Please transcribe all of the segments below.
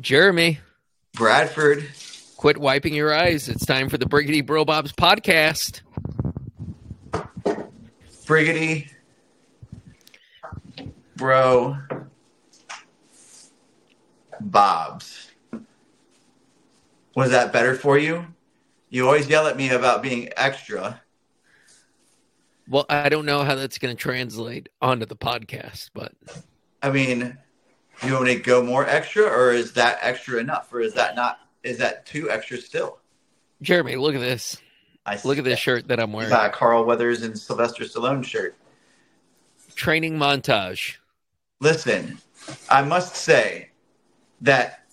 Jeremy, Bradford. quit wiping your eyes. It's time for the Briggity Bro Bob's podcast. Briggity. Bro. Bob's. Was that better for you? You always yell at me about being extra. Well, I don't know how that's going to translate onto the podcast, but I mean, you want me to go more extra, or is that extra enough, or is that not? Is that too extra still? Jeremy, look at this. I see Look at this that. shirt that I'm wearing. Carl Weathers and Sylvester Stallone shirt. Training montage. Listen, I must say that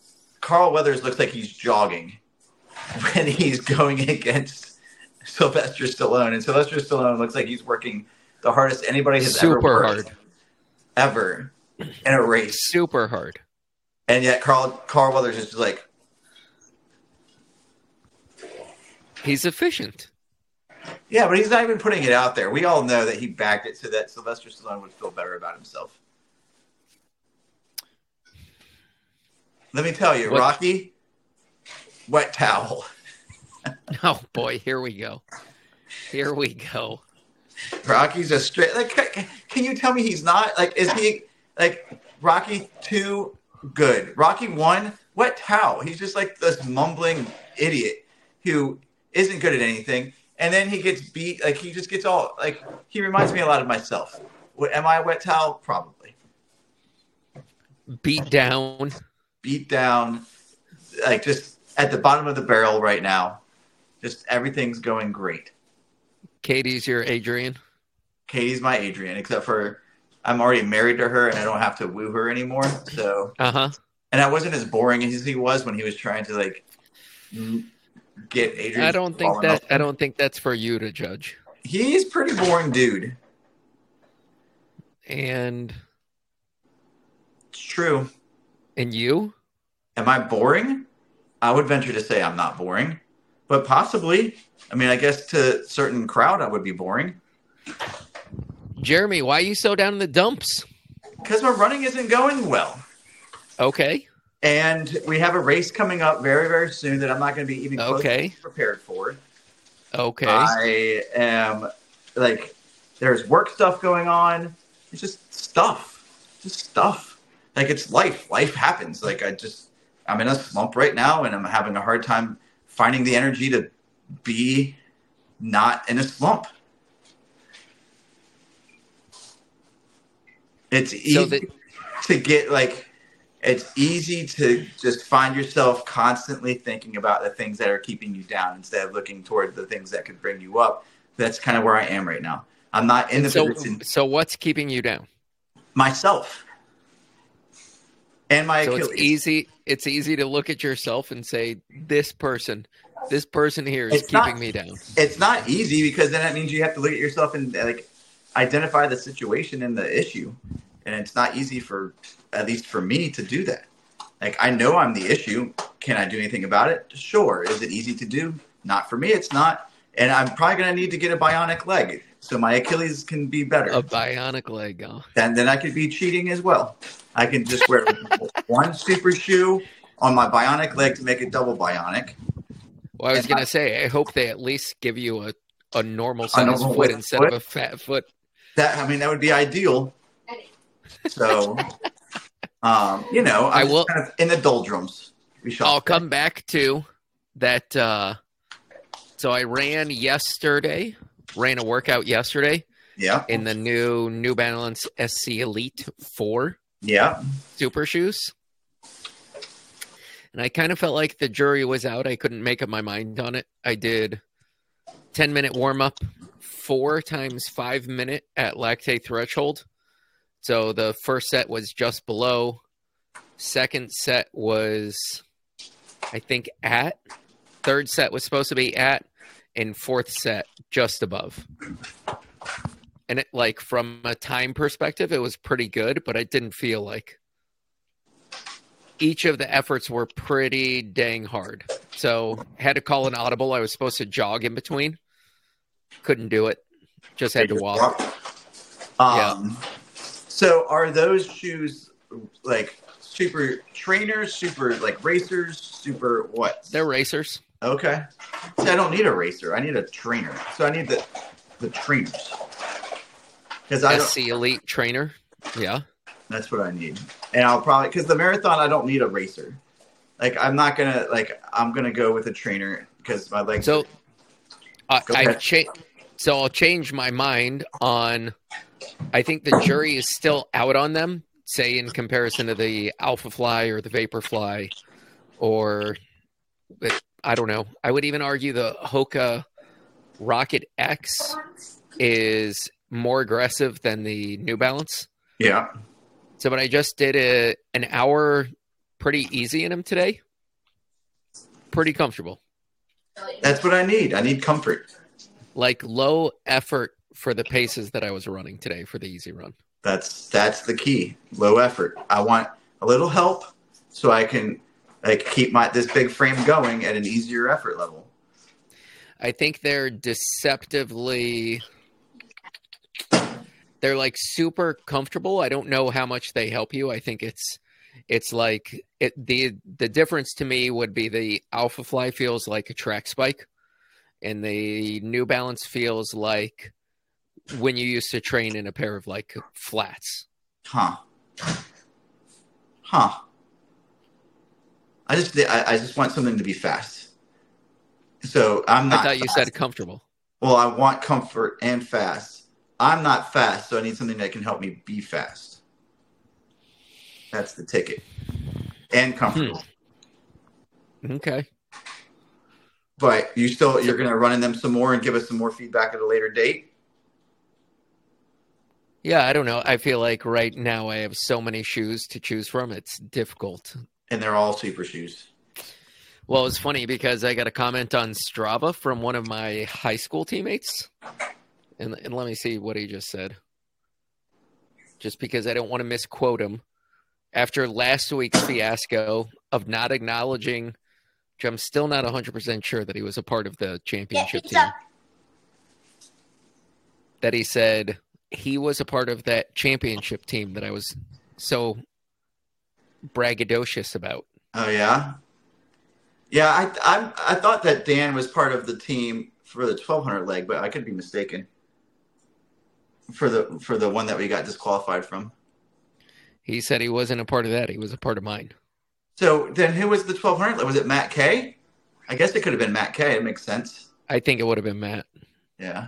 Carl Weathers looks like he's jogging when he's going against Sylvester Stallone, and Sylvester Stallone looks like he's working the hardest anybody has ever worked hard. ever in a race, Super hard. and yet Carl Carl Weathers is just like, He's efficient. yeah, but he's not even putting it out there. We all know that he backed it so that Sylvester Stallone would feel better about himself. Let me tell you, What- Rocky, wet towel. Oh boy, here we go. Here we go. Rocky's a straight. Like, can you tell me he's not? Like, is he like Rocky two? Good. Rocky one. Wet towel. He's just like this mumbling idiot who isn't good at anything, and then he gets beat. Like he just gets all like he reminds me a lot of myself. What, am I a wet towel? Probably. Beat down. Beat down. Like just at the bottom of the barrel right now. Just everything's going great. Katie's your Adrian. Katie's my Adrian, except for I'm already married to her and I don't have to woo her anymore. So, Uh huh. and I wasn't as boring as he was when he was trying to like get Adrian. I don't think that. off. I don't think that's for you to judge. He's pretty boring, dude. And It's true. and you, Am I boring? I would venture to say I'm not boring, but possibly. I mean, I guess to a certain crowd, I would be boring Jeremy, why are you so down in the dumps? because my running isn't going well. Okay. And we have a race coming up very, very soon that I'm not going to be even close Okay. prepared for. Okay. I am like, there's work stuff going on. It's just stuff, just stuff. Like it's life. Life happens. Like I just, I'm in a slump right now, and I'm having a hard time finding the energy to be not in a slump. It's easy So the- to get like. It's easy to just find yourself constantly thinking about the things that are keeping you down instead of looking toward the things that could bring you up. That's kind of where I am right now. I'm not in the so, position so what's keeping you down? myself and my So Achilles. it's easy. It's easy to look at yourself and say, "This person, this person here is It's not- keeping me down." It's not easy because then that means you have to look at yourself and like identify the situation and the issue, and it's not easy for at least for me to do that. Like I know I'm the issue. Can I do anything about it? Sure. Is it easy to do? Not for me. It's not. And I'm probably going to need to get a bionic leg so my Achilles can be better. A bionic leg. Oh. and then I could be cheating as well. I can just wear one super shoe on my bionic leg to make it double bionic. Well, I was gonna say, I hope they at least give you a a normal size normal foot instead foot? of a fat foot. That I mean, that would be ideal. So, um, you know, I I'm will- just kind of in the doldrums. We shall. I'll come back to that. Uh, so I ran yesterday. Ran a workout yesterday Yeah, in the new New Balance SC Elite Four yeah. super shoes. And I kind of felt like the jury was out. I couldn't make up my mind on it. I did 10 minute warm up, four times five minute at lactate threshold. So the first set was just below. Second set was, I think, at. Third set was supposed to be at. And fourth set just above. And it, like, from a time perspective, it was pretty good, but it didn't feel like each of the efforts were pretty dang hard. So had to call an audible. I was supposed to jog in between. Couldn't do it. Just had to walk. Um, So, are those shoes like super trainers, super like racers, super what? They're racers. Okay. See, I don't need a racer. I need a trainer. So I need the the trainers. Because I SC Elite Trainer. Yeah. that's what I need. And I'll probably because the marathon I don't need a racer. Like I'm not gonna like I'm gonna go with a trainer because my legs. So I, I cha- so I'll change my mind on. I think the jury is still out on them. Say in comparison to the Alpha Fly or the Vapor Fly, or I don't know. I would even argue the Hoka Rocket X is more aggressive than the New Balance. yeah. So, but I just did a, an hour pretty easy in them today. Pretty comfortable. That's what I need. I need comfort. Like low effort for the paces that I was running today for the easy run. That's that's the key. Low effort. I want a little help so I can like keep my this big frame going at an easier effort level. I think they're deceptively they're like super comfortable. I don't know how much they help you. I think it's it's like it the the difference to me would be the Alpha Fly feels like a track spike and the New Balance feels like when you used to train in a pair of like flats. Huh. Huh. I just I, I just want something to be fast. So I'm not. I thought you fast. said comfortable. Well, I want comfort and fast. I'm not fast, so I need something that can help me be fast. That's the ticket. And comfortable. Hmm. Okay. But you still you're gonna run in them some more and give us some more feedback at a later date. Yeah, I don't know. I feel like right now I have so many shoes to choose from. It's difficult. And they're all super shoes. Well, it's funny because I got a comment on Strava from one of my high school teammates. And, and let me see what he just said. Just because I don't want to misquote him. After last week's fiasco of not acknowledging, which I'm still not 100% sure that he was a part of the championship team, that he said he was a part of that championship team that I was so braggadocious about. Oh yeah, yeah. I I I thought that Dan was part of the team for the 1200 leg, but I could be mistaken. For the for the one that we got disqualified from. He said he wasn't a part of that. He was a part of mine. So then, who was the 1200? Was it Matt K? I guess it could have been Matt K. It makes sense. I think it would have been Matt. Yeah.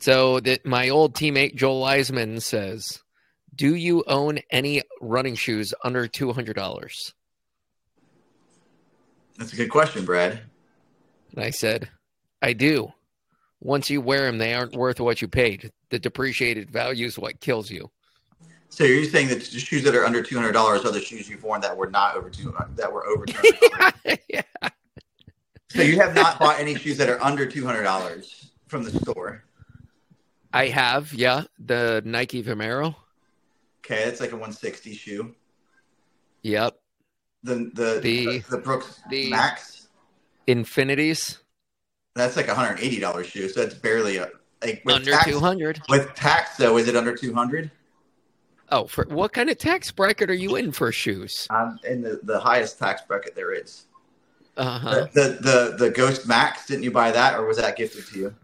So that my old teammate Joel Eisman says, "Do you own any running shoes under two hundred dollars?" That's a good question, Brad. And I said, "I do. Once you wear them, they aren't worth what you paid. The depreciated value is what kills you." So you're saying that the shoes that are under two hundred dollars are the shoes you've worn that were not over two that were over two hundred. yeah. so you have not bought any shoes that are under two hundred dollars from the store. I have, yeah, the Nike Vomero. Okay, that's like a one sixty shoe. Yep, The the The- the, the Brooks the- Max. Infinities That's like a hundred eighty dollars shoe. So that's barely a like with under two hundred. With tax though, is it under two hundred? Oh, for what kind of tax bracket are you in for shoes? I'm in the, the highest tax bracket there is. Uh huh. The, the the the Ghost Max, didn't you buy that, or was that gifted to you?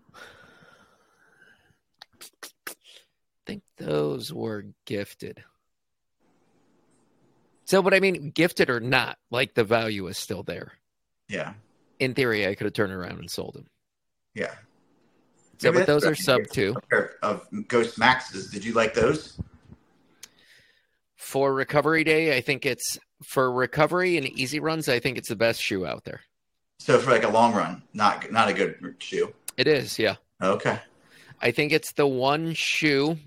I think those were gifted. So, but I mean, gifted or not, like the value is still there. Yeah, In theory, I could have turned around and sold them. yeah. So, Maybe but those are sub two of Ghost Maxes. Did you like those? For recovery day. I think it's for recovery and easy runs. I think it's the best shoe out there. So for like a long run, not not a good shoe. It is, yeah. Okay. I think it's the one shoe.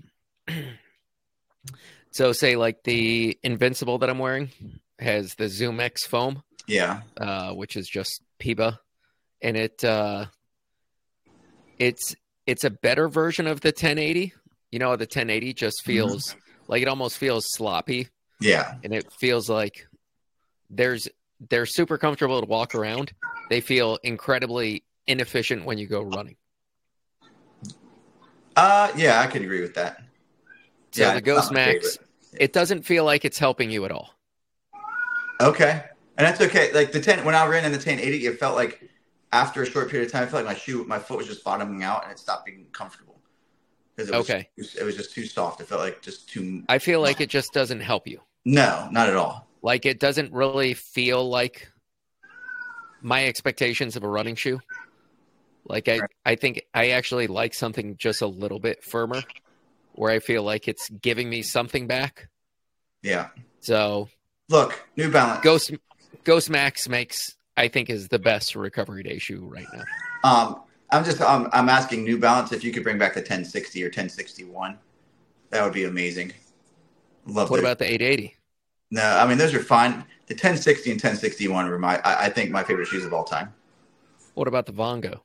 so, say like the Invincible that I'm wearing has the Zoom X foam. Yeah. uh, which is just PEBA, and it uh, it's it's a better version of the 1080. You know, the 1080 just feels like it almost feels sloppy, Yeah. and it feels like there's they're super comfortable to walk around. They feel incredibly inefficient when you go running. Uh yeah, I could agree with that. So yeah, the Ghost Max, favorite. it doesn't feel like it's helping you at all. Okay, and that's okay. Like the ten, when I ran in the ten eighty, it felt like after a short period of time, I felt like my shoe, my foot was just bottoming out, and it stopped being comfortable because it was Okay. it was just too soft. It felt like just too. I feel like it just doesn't help you. No, not at all. Like it doesn't really feel like my expectations of a running shoe. Like I, Right. I think I actually like something just a little bit firmer, where I feel like it's giving me something back. Yeah. So Look, New Balance. Ghost Ghost Max makes I think is the best recovery day shoe right now. Um, I'm just um, I'm asking New Balance if you could bring back the 1060 or 1061. That would be amazing. Love What those. about the 880? No, I mean those are fine. The 1060 and 1061 were my I, I think my favorite shoes of all time. What about the Vongo?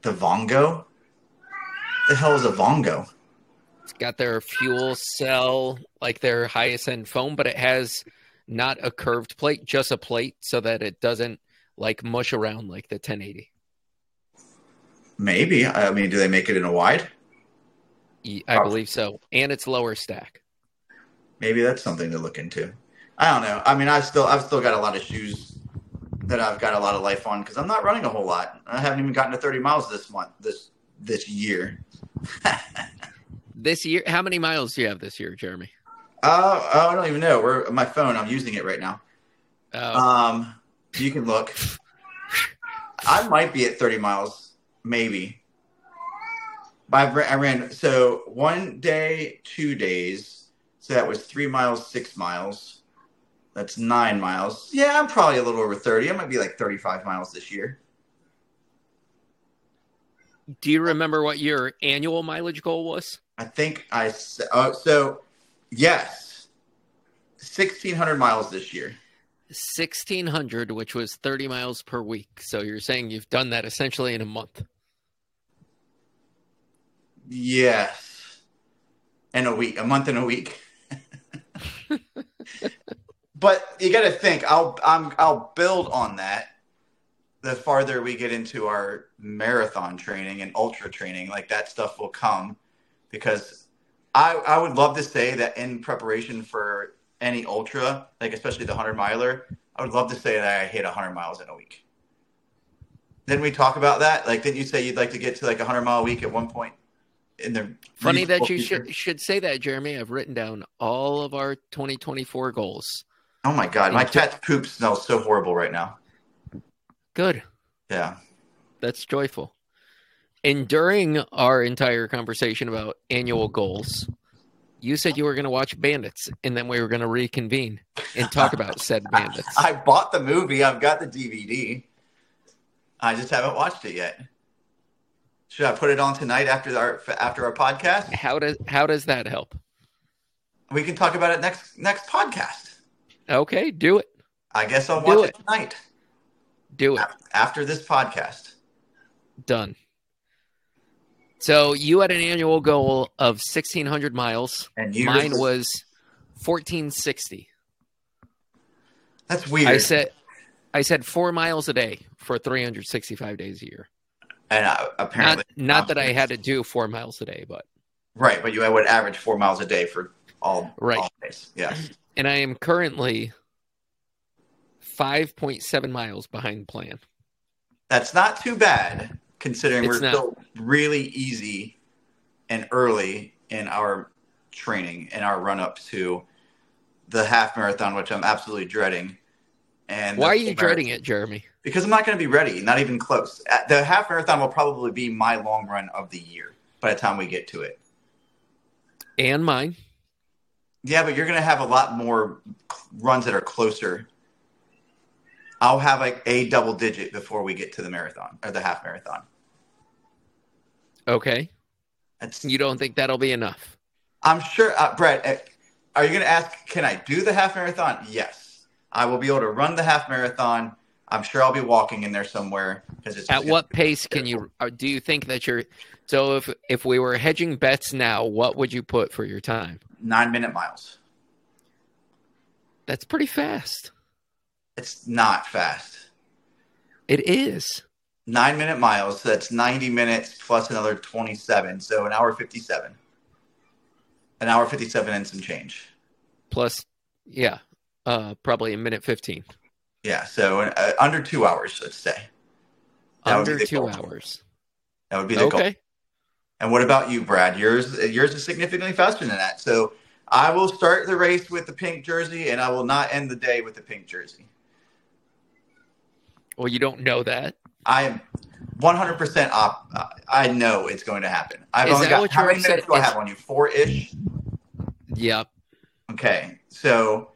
The Vongo. The hell is a Vongo? It's got their fuel cell, like their highest end foam, but it has not a curved plate, just a plate so that it doesn't like mush around like the 1080. Maybe. I mean, do they make it in a wide? I Oh. believe so. And it's lower stack. Maybe that's something to look into. I don't know. I mean, I still I've still got a lot of shoes that I've got a lot of life on because I'm not running a whole lot. I haven't even gotten to 30 miles this month this this year. This year, how many miles do you have this year, Jeremy? Uh, oh, I don't even know. We're my phone. I'm using it right now. Uh, Um, you can look. I might be at 30 miles, maybe. I ran, I ran so one day, two days. So that was three miles, six miles. That's nine miles. Yeah, I'm probably a little over 30. I might be like 35 miles this year. do you remember what your annual mileage goal was? I think I Oh, so yes, 1,600 miles this year. 1600, which was 30 miles per week. So you're saying you've done that essentially in a month. Yes. And a week, a month and a week. but you got to think, I'll I'm I'll build on that the farther we get into our marathon training and ultra training, like that stuff will come because I I would love to say that in preparation for any ultra, like especially the 100 miler, I would love to say that I hit 100 miles in a week. Didn't we talk about that? Like, didn't you say you'd like to get to like a 100 mile a week at one point Funny that you future? should should say that, Jeremy. I've written down all of our 2024 goals. Oh my god, my cat's poop smells so horrible right now. Good. Yeah. That's joyful. And during our entire conversation about annual goals, you said you were going to watch Bandits, and then we were going to reconvene and talk about said Bandits. I bought the movie. I've got the DVD. I just haven't watched it yet. Should I put it on tonight after our after our podcast? How does how does that help? We can talk about it next next podcast. Okay, do it. I guess I'll Do watch it. it tonight Do it. after this podcast. Done. So you had an annual goal of 1600 miles. And Mine was 1460. that's weird. I said I said 4 miles a day for 365 days a year. And uh, apparently Not not that I had to do 4 miles a day, but right, but you would average four miles a day for all Right. all days. Yeah. and I am currently 5.7 miles behind plan. That's not too bad considering It's we're not. still really easy and early in our training and our run up to the half marathon, which I'm absolutely dreading. And Why are you full dreading it, Jeremy? Because I'm not going to be ready, not even close. Uh, The half marathon will probably be my long run of the year by the time we get to it. And mine. Yeah, but you're going to have a lot more runs that are closer. I'll have like a double digit before we get to the marathon or the half marathon. Okay. That's You don't think that'll be enough? I'm sure, uh, Brett. uh, Are you going to ask? Can I do the half marathon? Yes, I will be able to run the half marathon. I'm sure I'll be walking in there somewhere because it's At what pace can you uh, do you think that you're so if if we were hedging bets now, what would you put for your time? nine minute miles. That's pretty fast. It's not fast. It is. Nine minute miles. So That's 90 minutes plus another 27, so an hour 57. An hour 57 and some change. Plus yeah. Uh, probably a minute fifteen. Yeah, so uh, under two hours, let's say. That Under two goal. hours. That would be the goal. Okay. And what about you, Brad? Yours yours is significantly faster than that. So I will start the race with the pink jersey, and I will not end the day with the pink jersey. Well, you don't know that. I am 100% op. uh, I know it's going to happen. I've Is only got how many minutes do I have on you? Four ish. Yep. Okay, so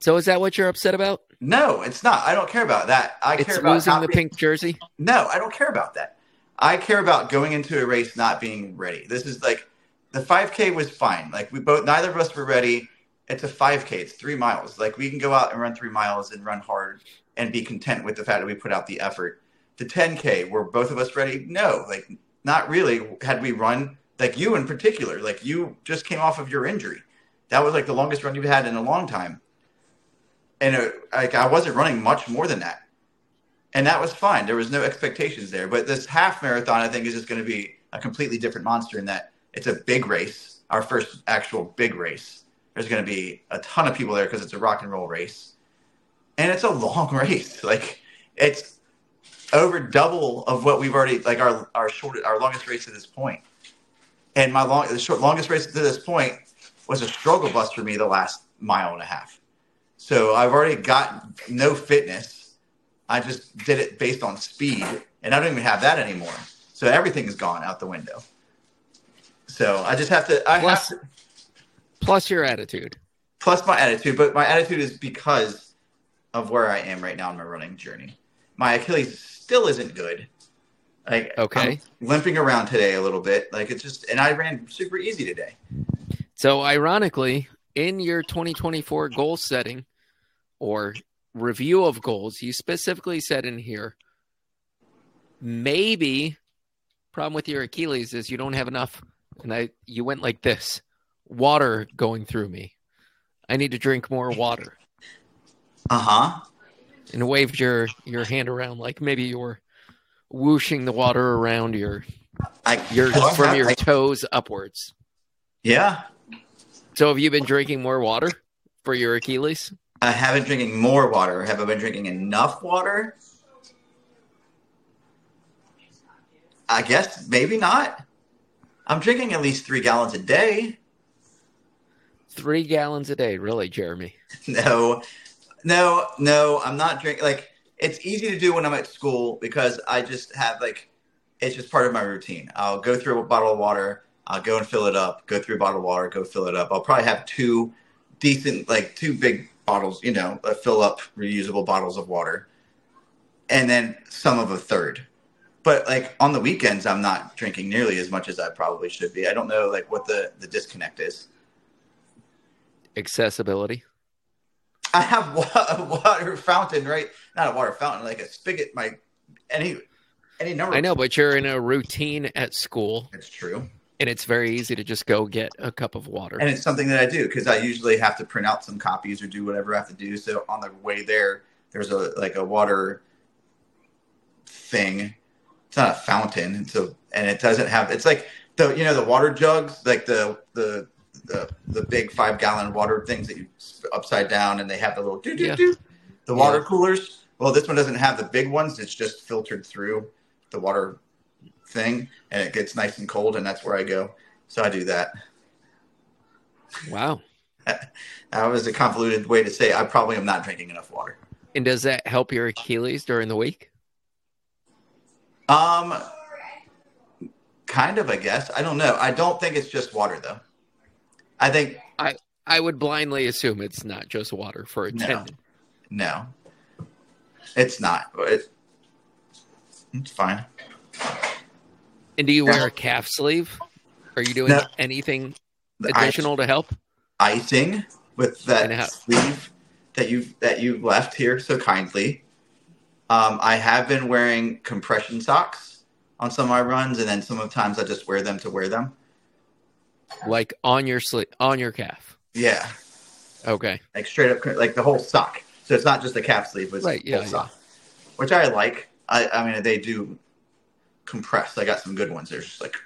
So is that what you're upset about? No, it's not. I don't care about that. I It's care about losing the being- pink jersey. No, I don't care about that. I care about going into a race not being ready. This is like the 5K was fine. Like we both, neither of us were ready. It's a 5K. It's three miles. Like we can go out and run three miles and run hard and be content with the fact that we put out the effort. The 10K, were both of us ready? No, like not really. Had we run like you in particular, like you just came off of your injury. That was like the longest run you've had in a long time. And it, like I wasn't running much more than that and that was fine. There was no expectations there. But this half marathon, I think, is just going to be a completely different monster in that it's a big race, our first actual big race. There's going to be a ton of people there because it's a rock and roll race, and it's a long race. Like it's over double of what we've already like our our short our longest race to this point. And my long the short longest race to this point was a struggle bus for me the last mile and a half. So I've already got no fitness. I just did it based on speed, and I don't even have that anymore. So everything is gone out the window. So I just have to. I Plus- have to, Plus your attitude. plus my attitude, but my attitude is because of where I am right now in my running journey. My Achilles still isn't good. Like Okay. I'm limping around today a little bit. Like it's just, and I ran super easy today. So ironically, in your 2024 goal setting or review of goals, you specifically said in here, maybe problem with your Achilles is you don't have enough. And I, you went like this, water going through me. I need to drink more water. Uh huh. And waved your your hand around like maybe you were whooshing the water around your I your I from your I- toes upwards. yeah. So have you been drinking more water for your Achilles? I haven't drinking more water. Have I been drinking enough water? I guess maybe not. I'm drinking at least three gallons a day. Three gallons a day, really, Jeremy. No, no, no. I'm not drinking. Like it's easy to do when I'm at school because I just have like it's just part of my routine. I'll go through a bottle of water. I'll go and fill it up. Go through a bottle of water. Go fill it up. I'll probably have two decent, like two big bottles. You know, uh, fill up reusable bottles of water, and then some of a third. But like on the weekends, I'm not drinking nearly as much as I probably should be. I don't know like what the the disconnect is. Accessibility. I have a water fountain, right? Not a water fountain, like a spigot. My any any number. I know, but you're in a routine at school, it's true, and it's very easy to just go get a cup of water. and it's something that I do because I usually have to print out some copies or do whatever I have to do. So on the way there, there's a like a water thing. It's not a fountain, and so and it doesn't have. It's like the you know the water jugs, like the the the, the big five gallon water things that you upside down, and they have the little doo Yeah. doo, the water Yeah. coolers. Well, this one doesn't have the big ones. It's just filtered through the water thing, and it gets nice and cold, and that's where I go. So I do that. wow. That was a convoluted way to say I probably am not drinking enough water. And does that help your Achilles during the week? Um, kind of, I guess. I don't know. I don't think it's just water though. I think I I would blindly assume it's not just water for a No. tendon. no, it's not. It, it's fine. And do you wear a calf sleeve? Are you doing No. anything additional to help? icing with that how- sleeve that you that you've left here so kindly. Um, I have been wearing compression socks on some of my runs, and then some of the times I just wear them to wear them. Like on your sleeve, on your calf? Yeah, Okay. like straight up, like the whole sock. So it's not just a calf sleeve, but it's Right, whole yeah, sock, which I like. I, I mean, they do compress. I got some good ones. They're just like.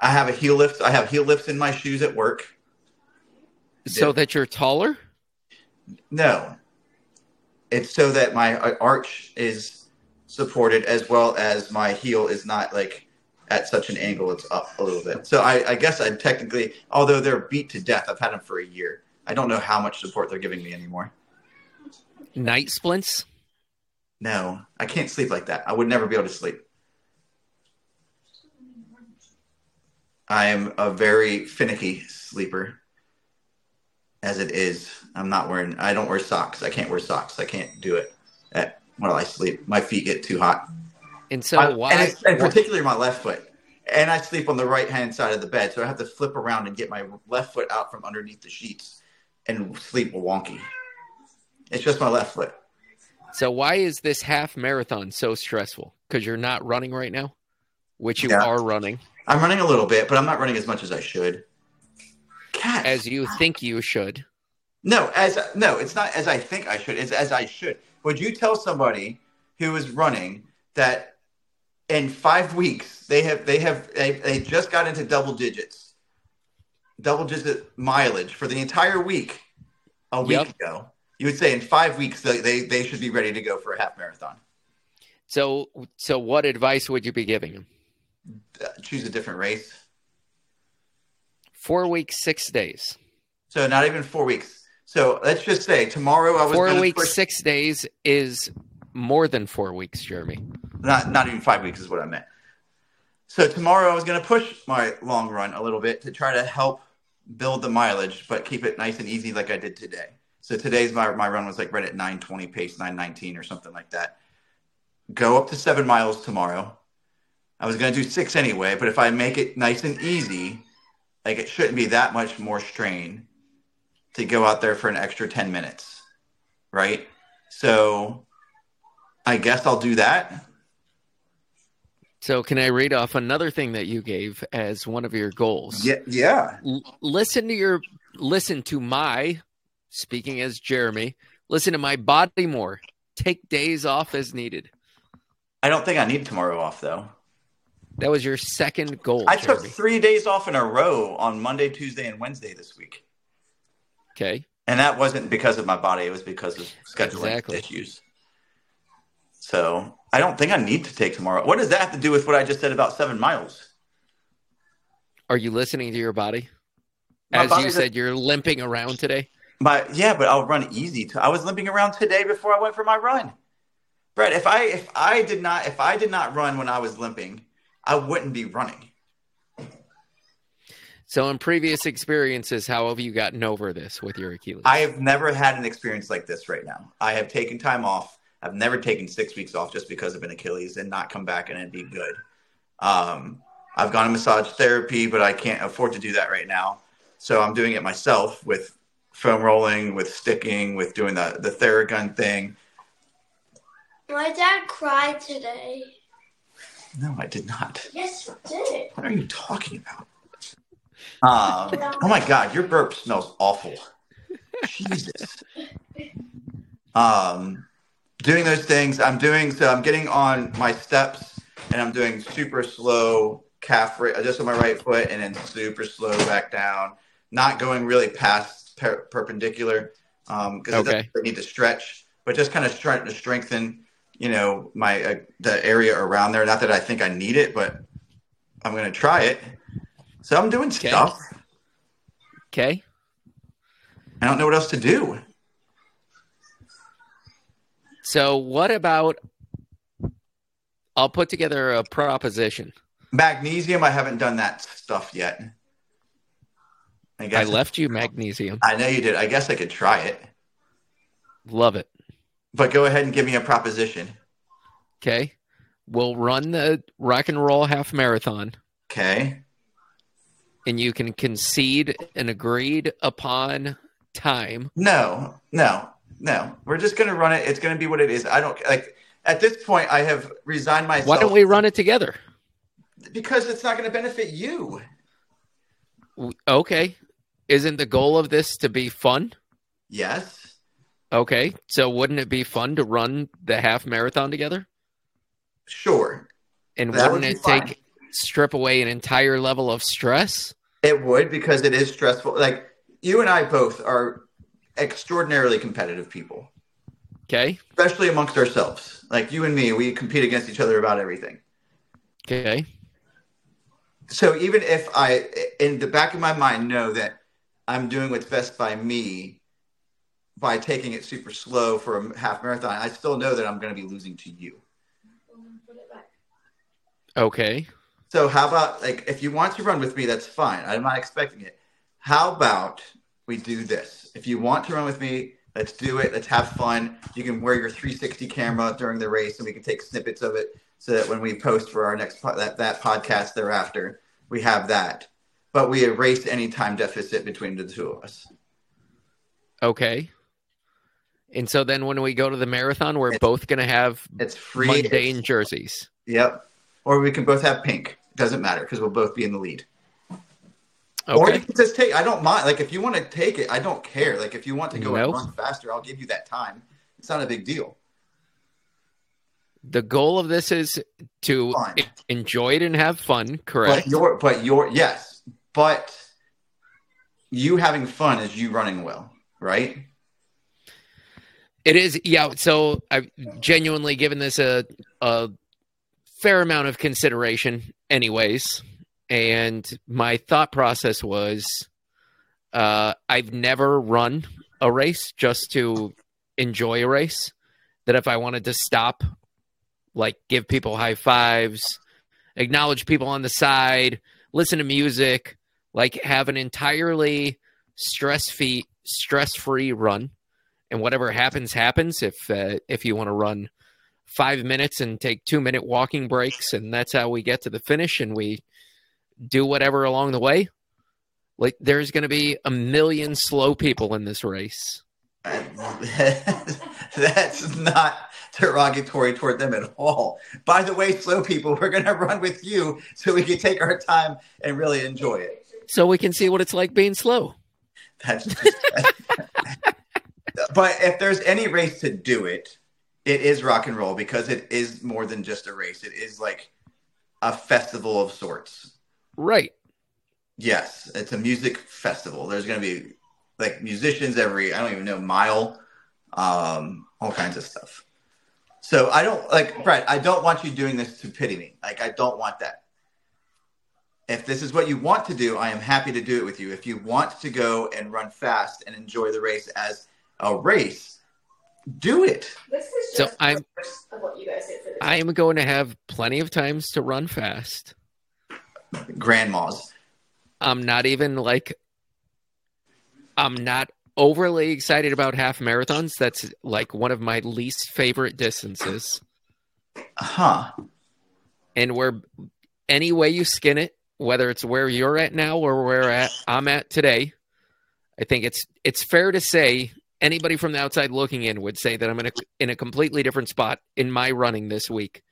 I have a heel lift. I have heel lifts in my shoes at work. So that you're taller? No. It's so that my uh, arch is supported as well as my heel is not like at such an angle it's up a little bit. So I, I guess I'd technically, although they're beat to death, I've had them for a year. I don't know how much support they're giving me anymore. Night splints? No, I can't sleep like that. I would never be able to sleep. I am a very finicky sleeper. As it is, I'm not wearing. I don't wear socks. I can't wear socks. I can't do it at, while I sleep. My feet get too hot. And so I- why? And, and particularly my left foot. And I sleep on the right hand side of the bed, so I have to flip around and get my left foot out from underneath the sheets and sleep wonky. It's just my left foot. So why is this half marathon so stressful? Because you're not running right now, which you Yeah. are running I'm running a little bit, but I'm not running as much as I should. Cat. as you think you should. No, as no, it's not as I think I should. It's as I should. Would you tell somebody who is running that in five weeks they have they have they, they just got into double digits, double digit mileage for the entire week a week Yep. ago? You would say in five weeks they, they should be ready to go for a half marathon. So, so what advice would you be giving them? Uh, choose a different race. Four weeks, six days. So not even four weeks. So let's just say tomorrow I was Four weeks, push- six days is more than four weeks, Jeremy. not not even five weeks is what I meant. So tomorrow I was going to push my long run a little bit to try to help build the mileage, but keep it nice and easy like I did today. So today's my my run was like right at 920 pace, 919 or something like that. Go up to seven miles tomorrow. I was going to do six anyway, but if I make it nice and easy, like it shouldn't be that much more strain to go out there for an extra 10 minutes, right? So I guess I'll do that. So, can I read off another thing that you gave as one of your goals? Yeah, yeah. L- listen to your, listen to my, speaking as Jeremy, listen to my body more. Take days off as needed. I don't think I need tomorrow off though. That was your second goal. I took three days off in a row on Monday, Tuesday, and Wednesday this week, Okay. and that wasn't because of my body; it was because of scheduling Exactly. issues. So I don't think I need to take tomorrow. What does that have to do with what I just said about seven miles? Are you listening to your body? My As you body's a- said, you're limping around today. My yeah, but I'll run easy. Too. I was limping around today before I went for my run. Brett, if I if I did not if I did not run when I was limping, I wouldn't be running. So, in previous experiences, how have you gotten over this with your Achilles? I have never had an experience like this right now. I have taken time off. I've never taken six weeks off just because of an Achilles and not come back and be good. Um, I've gone to massage therapy, but I can't afford to do that right now. So I'm doing it myself with foam rolling, with sticking, with doing the, the Theragun thing. My dad cried today. No, I did not. Yes, he did. What are you talking about? Um, oh my God, your burp smells awful. Jesus. Um, doing those things. I'm doing so. I'm getting on my steps, and I'm doing super slow calf just on my right foot, and then super slow back down. Not going really past per- perpendicular because Okay. I need to stretch, but just kind of trying to strengthen. You know, my uh, the area around there. Not that I think I need it, but I'm going to try it. So I'm doing Okay. stuff. okay. I don't know what else to do. So, what about? I'll put together a proposition. Magnesium, I haven't done that stuff yet. I I guess left you magnesium. I know you did. I guess I could try it. Love it. But go ahead and give me a proposition. Okay. We'll run the rock and roll half marathon, Okay. and you can concede an agreed upon time. No, no, no. We're just gonna run it. It's gonna be what it is. I don't like at this point I have resigned myself Why don't we run it together? because it's not gonna benefit you. Okay. Isn't the goal of this to be fun? Yes. Okay. So, wouldn't it be fun to run the half marathon together? Sure. And That would wouldn't be it fine. take strip away an entire level of stress? It would because it is stressful. Like you and I both are extraordinarily competitive people, Okay. especially amongst ourselves. Like you and me, we compete against each other about everything. Okay. So even if I, in the back of my mind, know that I'm doing what's best by me by taking it super slow for a half marathon, I still know that I'm going to be losing to you. Okay. So how about like if you want to run with me, that's fine. I'm not expecting it. How about we do this? If you want to run with me, let's do it. Let's have fun. You can wear your 360 camera during the race, and we can take snippets of it so that when we post for our next po- that that podcast thereafter, we have that. But we erase any time deficit between the two of us. Okay. And so then when we go to the marathon, we're It's- both going to have It's free. mundane jerseys. Yep. Or we can both have pink. It Doesn't matter because we'll both be in the lead. Or you Okay. can just take. I don't mind. Like if you want to take it, I don't care. Like if you want to go and Nope. run faster, I'll give you that time. It's not a big deal. The goal of this is to Fun. enjoy it and have fun, correct? But your, but your, yes, but you having fun is you running well, right? It is, yeah. So I've genuinely given this a a fair amount of consideration, anyways. And my thought process was, uh, I've never run a race just to enjoy a race. That if I wanted to stop, like give people high fives, acknowledge people on the side, listen to music, like have an entirely stress free stress free run and whatever happens happens if uh, if you want to run five minutes and take two minute walking breaks and that's how we get to the finish and we do whatever along the way like there's going to be a million slow people in this race That's not derogatory toward them at all. By the way, slow people, we're going to run with you so we can take our time and really enjoy it. So we can see what it's like being slow That's just, but if there's any race to do it, it is rock and roll because it is more than just a race. It is like a festival of sorts. right Yes, it's a music festival. There's going to be like musicians every I don't even know mile, um, all kinds of stuff. So I don't like Brett. I don't want you doing this to pity me. Like I don't want that. If this is what you want to do, I am happy to do it with you. If you want to go and run fast and enjoy the race as a race, do it. This is So I'm- of what you guys did for this. i am going to have plenty of times to run fast Grandmas. i'm not even like i'm not overly excited about half marathons that's like one of my least favorite distances Huh. and where any way you skin it, whether it's where you're at now or where at, I'm at today, I think it's it's fair to say anybody from the outside looking in would say that I'm in a in a completely different spot in my running this week,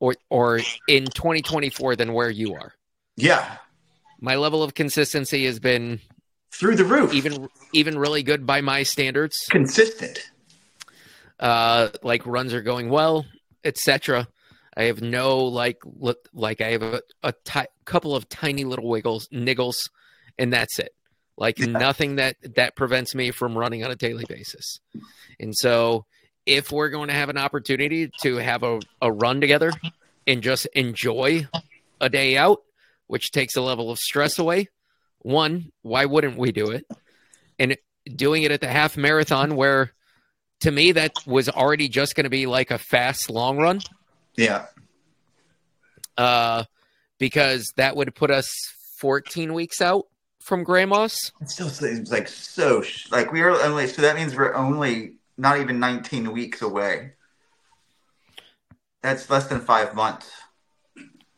or or in 2024 than where you are. Yeah. My level of consistency has been Through the roof. even even really good by my standards. consistent. uh like runs are going well etc i have no like look like i have a, a ti- couple of tiny little wiggles niggles and that's it. Like Yeah. nothing that that prevents me from running on a daily basis. And so if we're going to have an opportunity to have a, a run together and just enjoy a day out which takes a level of stress away one why wouldn't we do it? And doing it at the half marathon where to me that was already just going to be like a fast long run Yeah. uh because that would put us 14 weeks out from grandma's It still seems like so sh- like we are only so that means we're only not even 19 weeks away. That's less than five months.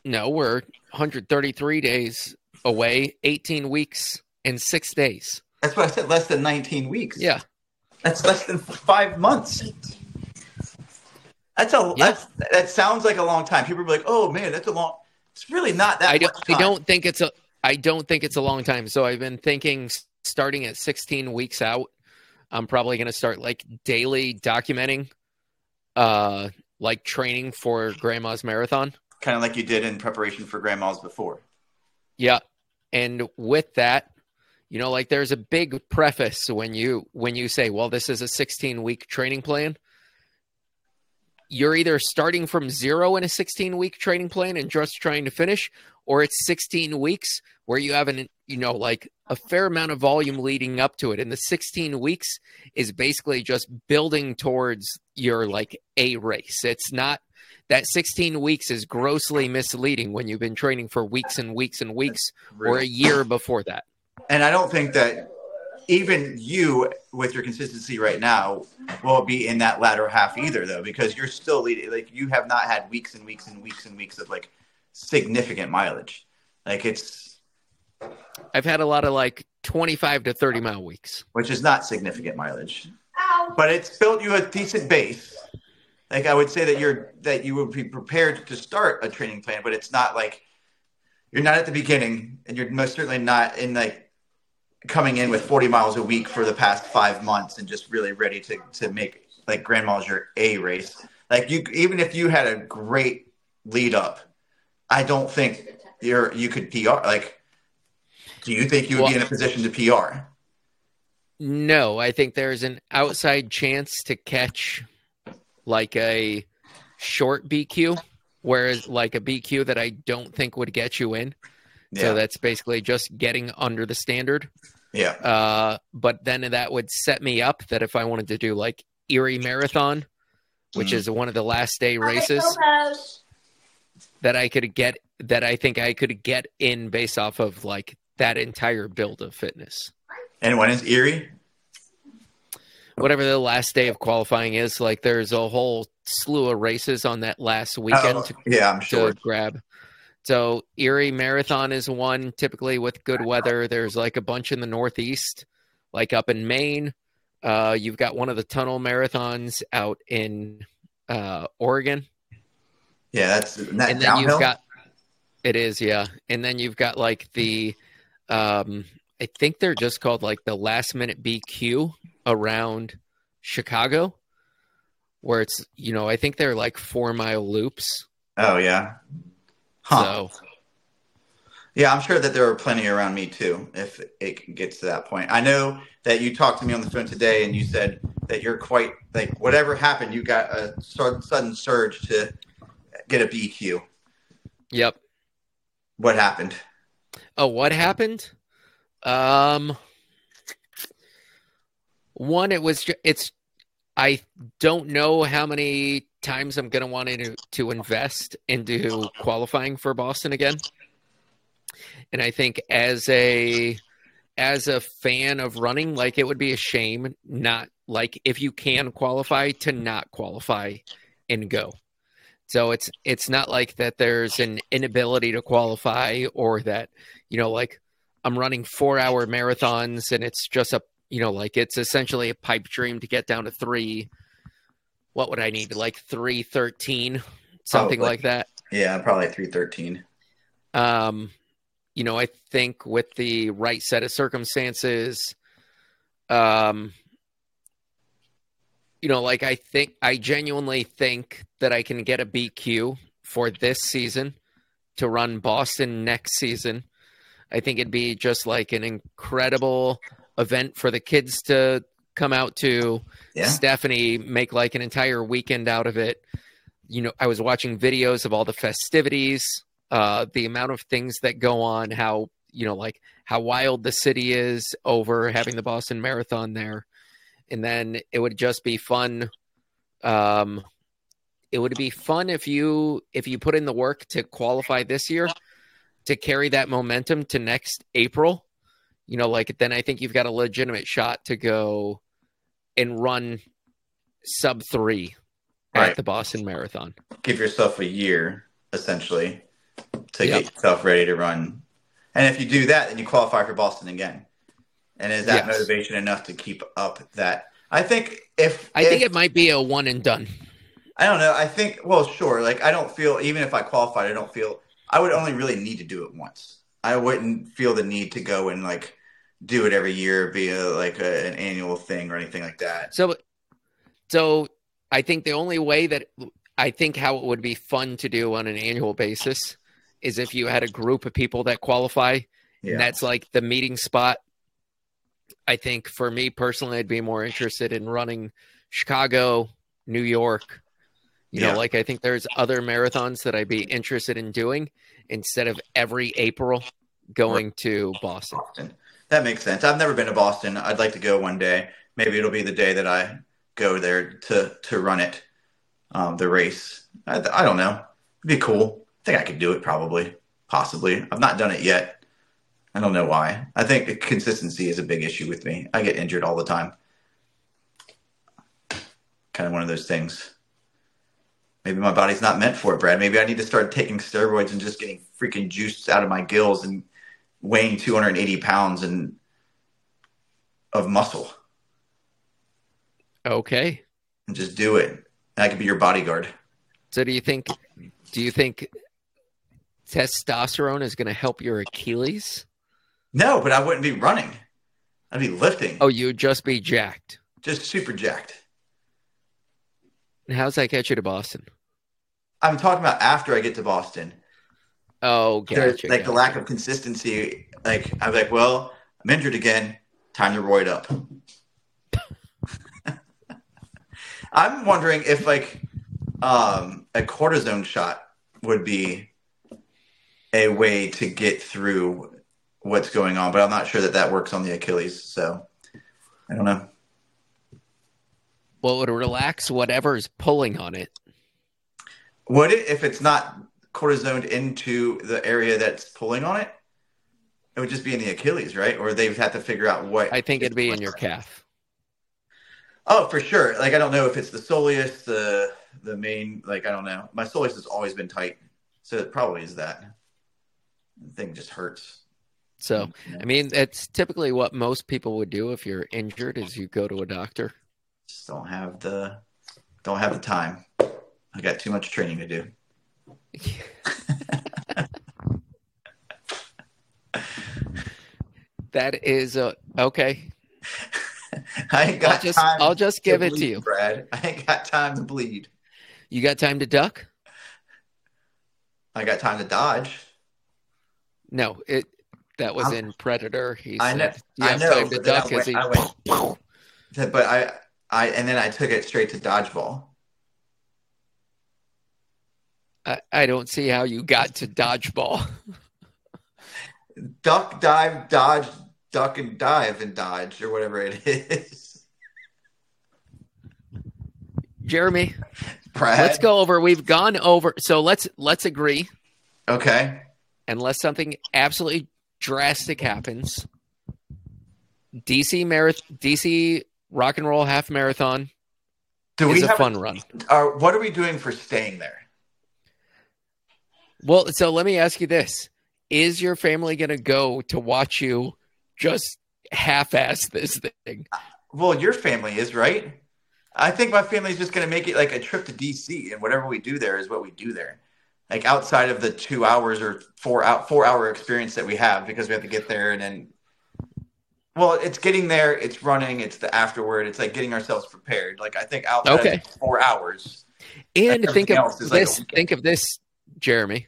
no we're 133 days away 18 weeks and 6 days That's what I said. Less than 19 weeks. yeah That's less than five months. That's a Yeah. that's that sounds like a long time. People are like, "Oh man, that's a long." It's really not that. I don't I don't think it's a I don't think it's a long time so I've been thinking starting at 16 weeks out I'm probably going to start like daily documenting uh like training for grandma's marathon kind of like you did in preparation for grandmas before. Yeah. And with that, you know, like there's a big preface when you when you say, "Well, this is a 16 week training plan." You're either starting from zero in a 16 week training plan and just trying to finish, or it's 16 weeks where you have an you know like a fair amount of volume leading up to it. And the 16 weeks is basically just building towards your like a race. It's not that 16 weeks is grossly misleading when you've been training for weeks and weeks and weeks or a year before that. And I don't think that even you, with your consistency right now, won't be in that latter half either, though, because you're still leading. Like you have not had weeks and weeks and weeks and weeks of like significant mileage. Like it's, i've had a lot of like 25 to 30 mile weeks which is not significant mileage, but it's built you a decent base. Like I would say that you're that you would be prepared to start a training plan, but it's not like you're not at the beginning, and you're most certainly not in like coming in with 40 miles a week for the past five months and just really ready to to make like Grandma's your A race. Like you, even if you had a great lead up, I don't think you're you could PR. Like, do you think you would be in a position to PR? no i think there's an outside chance to catch like a short bq whereas like a bq that i don't think would get you in Yeah, So that's basically just getting under the standard. yeah, Uh, but then that would set me up that if I wanted to do like Erie Marathon, which Mhm. is one of the last day races, Lopez. that I could get that I think I could get in based off of like that entire build of fitness. and when is Erie? Whatever the last day of qualifying is, like there's a whole slew of races on that last weekend Oh, to yeah, I'm to sure. grab. So Erie Marathon is one typically with good weather. There's like a bunch in the Northeast, like up in Maine. Uh, you've got one of the tunnel marathons out in uh, Oregon, Yeah, that's that and then downhill. you've got it is yeah, and then you've got like the um, I think they're just called like the last minute BQ around Chicago, where it's you know I think they're like four mile loops. oh yeah, huh? So Yeah, I'm sure that there are plenty around me too. If it gets to that point, I know that you talked to me on the phone today, and you said that you're quite like whatever happened, you got a sudden surge to get a BQ. yep. What happened? Oh, what happened? Um, one, it was. It's. I don't know how many times I'm going to want to to invest into qualifying for Boston again. And I think as a as a fan of running, like it would be a shame not like if you can qualify to not qualify and go. So it's it's not like that there's an inability to qualify or that you know like I'm running 4-hour marathons and it's just a you know like it's essentially a pipe dream to get down to 3 what would I need like 313 something Probably. like that. Yeah, probably three thirteen. Um, you know, I think with the right set of circumstances, um, you know, like I think I genuinely think that I can get a BQ for this season to run Boston next season. I think it'd be just like an incredible event for the kids to come out to. Yeah, Stephanie make like an entire weekend out of it. You know, I was watching videos of all the festivities, uh, the amount of things that go on, how, you know, like how wild the city is over having the Boston Marathon there. And then it would just be fun. Um, it would be fun if you if you put in the work to qualify this year to carry that momentum to next April. You know, like then I think you've got a legitimate shot to go and run sub three Right. at the Boston Marathon. give yourself a year essentially to Yep. get yourself ready to run. And if you do that, then you qualify for Boston again. And is that Yes. motivation enough to keep up that? I think if I think it might be a one and done. I don't know. I think well, sure. Like I don't feel even if I qualified, I don't feel I would only really need to do it once. I wouldn't feel the need to go and like do it every year, be a, like a, an annual thing or anything like that. So, so I think the only way that I think how it would be fun to do on an annual basis is if you had a group of people that qualify, Yeah. and that's like the meeting spot I think for me personally, I'd be more interested in running Chicago, New York. You Yeah. know, like I think there's other marathons that I'd be interested in doing instead of every April going to Boston. Boston. That makes sense. I've never been to Boston. I'd like to go one day. Maybe it'll be the day that I go there to to run it, um, the race. I, I don't know. It'd be cool. I think I could do it probably, possibly. I've not done it yet. I don't know why. I think consistency is a big issue with me. I get injured all the time. Kind of one of those things. Maybe my body's not meant for it, Brad. Maybe I need to start taking steroids and just getting freaking juice out of my gills and weighing 280 pounds and of muscle Okay. and just do it. I could be your bodyguard. So do you think do you think testosterone is going to help your Achilles? No, but I wouldn't be running. I'd be lifting. Oh, you'd just be jacked. Just super jacked. And how's that get you to Boston? I'm talking about after I get to Boston. Oh, There's, gotcha. like the gotcha. lack of consistency. Like I'm like, well, I'm injured again. Time to roid up. I'm wondering if like um, a cortisone shot would be a way to get through what's going on, but I'm not sure that that works on the Achilles. So I don't know. Well, it would relax whatever's pulling on it. Would it if it's not cortisoned into the area that's pulling on it? It would just be in the Achilles, right? Or they'd have to figure out what. I think it'd be in your calf. Oh, for sure. Like I don't know if it's the soleus, the the main. Like I don't know. My soleus has always been tight, so it probably is that. The thing just hurts. So, mm-hmm. I mean, it's typically what most people would do if you're injured is you go to a doctor. Just don't have the don't have the time. I got too much training to do. That is uh, okay. I ain't got I'll just time. I'll just give it to you. Brad. I ain't got time to bleed. You got time to duck? I got time to dodge. No, it that was I'm- in Predator. He I know- said I know, time to but then I duck as he I went- But I, I, and then I took it straight to dodgeball. I, I don't see how you got to dodgeball. Duck, dive, dodge, duck, and dive, and dodge, or whatever it is. Jeremy, Brad. let's go over. We've gone over. So let's let's agree. Okay. unless something absolutely drastic happens. DC marath- DC rock and roll half marathon Do is we a have fun run. Are, what are we doing for staying there? Well, so let me ask you this: Is your family going to go to watch you just half-ass this thing? Well, your family is right. I think my family's just going to make it like a trip to DC, and whatever we do there is what we do there. Like outside of the two hours or four out four hour experience that we have, because we have to get there and then. Well, it's getting there, it's running, it's the afterward, it's like getting ourselves prepared. Like I think outside Okay. of four hours, And think of else is like this. think of this, Jeremy.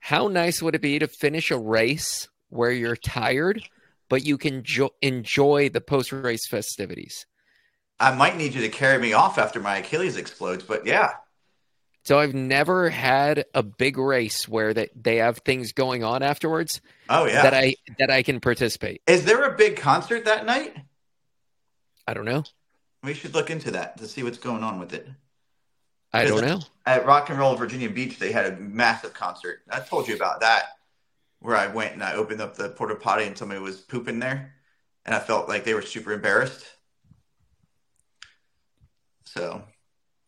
How nice would it be to finish a race where you're tired, but you can jo- enjoy the post-race festivities? I might need you to carry me off after my Achilles explodes. But yeah, So I've never had a big race where that they have things going on afterwards oh yeah. that I that I can participate. is there a big concert that night? I don't know. We should look into that to see what's going on with it. I don't know. at Rock and Roll Virginia Beach, they had a massive concert. I told you about that, where I went and I opened up the porta potty and somebody was pooping there, and I felt like they were super embarrassed. So,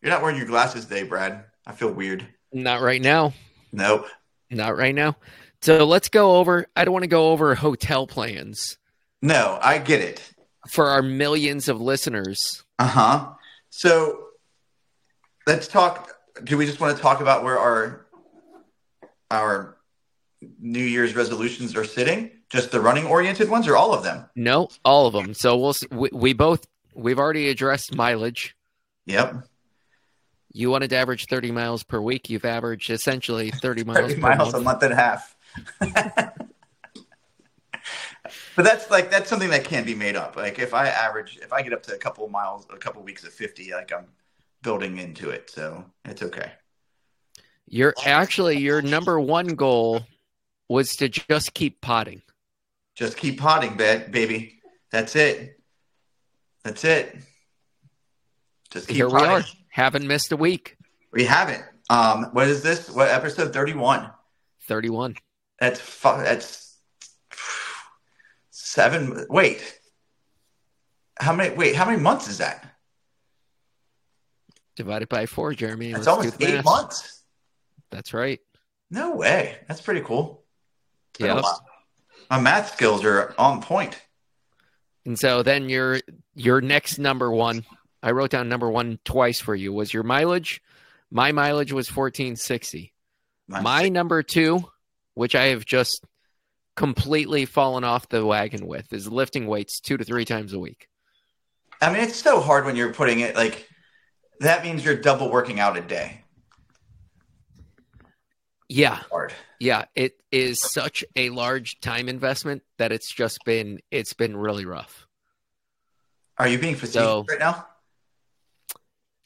you're not wearing your glasses today, Brad. I feel weird. Not right now. Nope. Not right now. So let's go over. I don't want to go over hotel plans No, I get it. for our millions of listeners. Uh huh. So, let's talk. Do we just want to talk about where our our New Year's resolutions are sitting? Just the running oriented ones, or all of them? No, all of them. So we'll we, we both we've already addressed mileage. Yep. You wanted to average 30 miles per week. You've averaged essentially 30 miles 30 per miles month. a month and a half. But that's like that's something that can be made up. Like if I average, if I get up to a couple of miles, a couple of weeks of fifty, like I'm building into it, so it's okay. Your actually your number one goal was to just keep potting. Just keep potting, ba- baby. That's it. That's it. Just keep Here we are. Haven't missed a week. We haven't. Um, what is this? What episode thirty-one? 31. That's fu- that's seven. Wait, how many? Wait, how many months is that? Divided by four, Jeremy. That's Let's almost eight math. months. That's right. No way. That's pretty cool. It's been a Yep. while. My math skills are on point. And so then your your next number one, I wrote down number one twice for you, was your mileage. My mileage was 1460. Nice. My number two, which I have just completely fallen off the wagon with, is lifting weights two to three times a week. I mean, it's so hard when you're putting it like that means you're double working out a day. Yeah, Hard. yeah. It is such a large time investment that it's just been it's been really rough. Are you being facetious So- right now?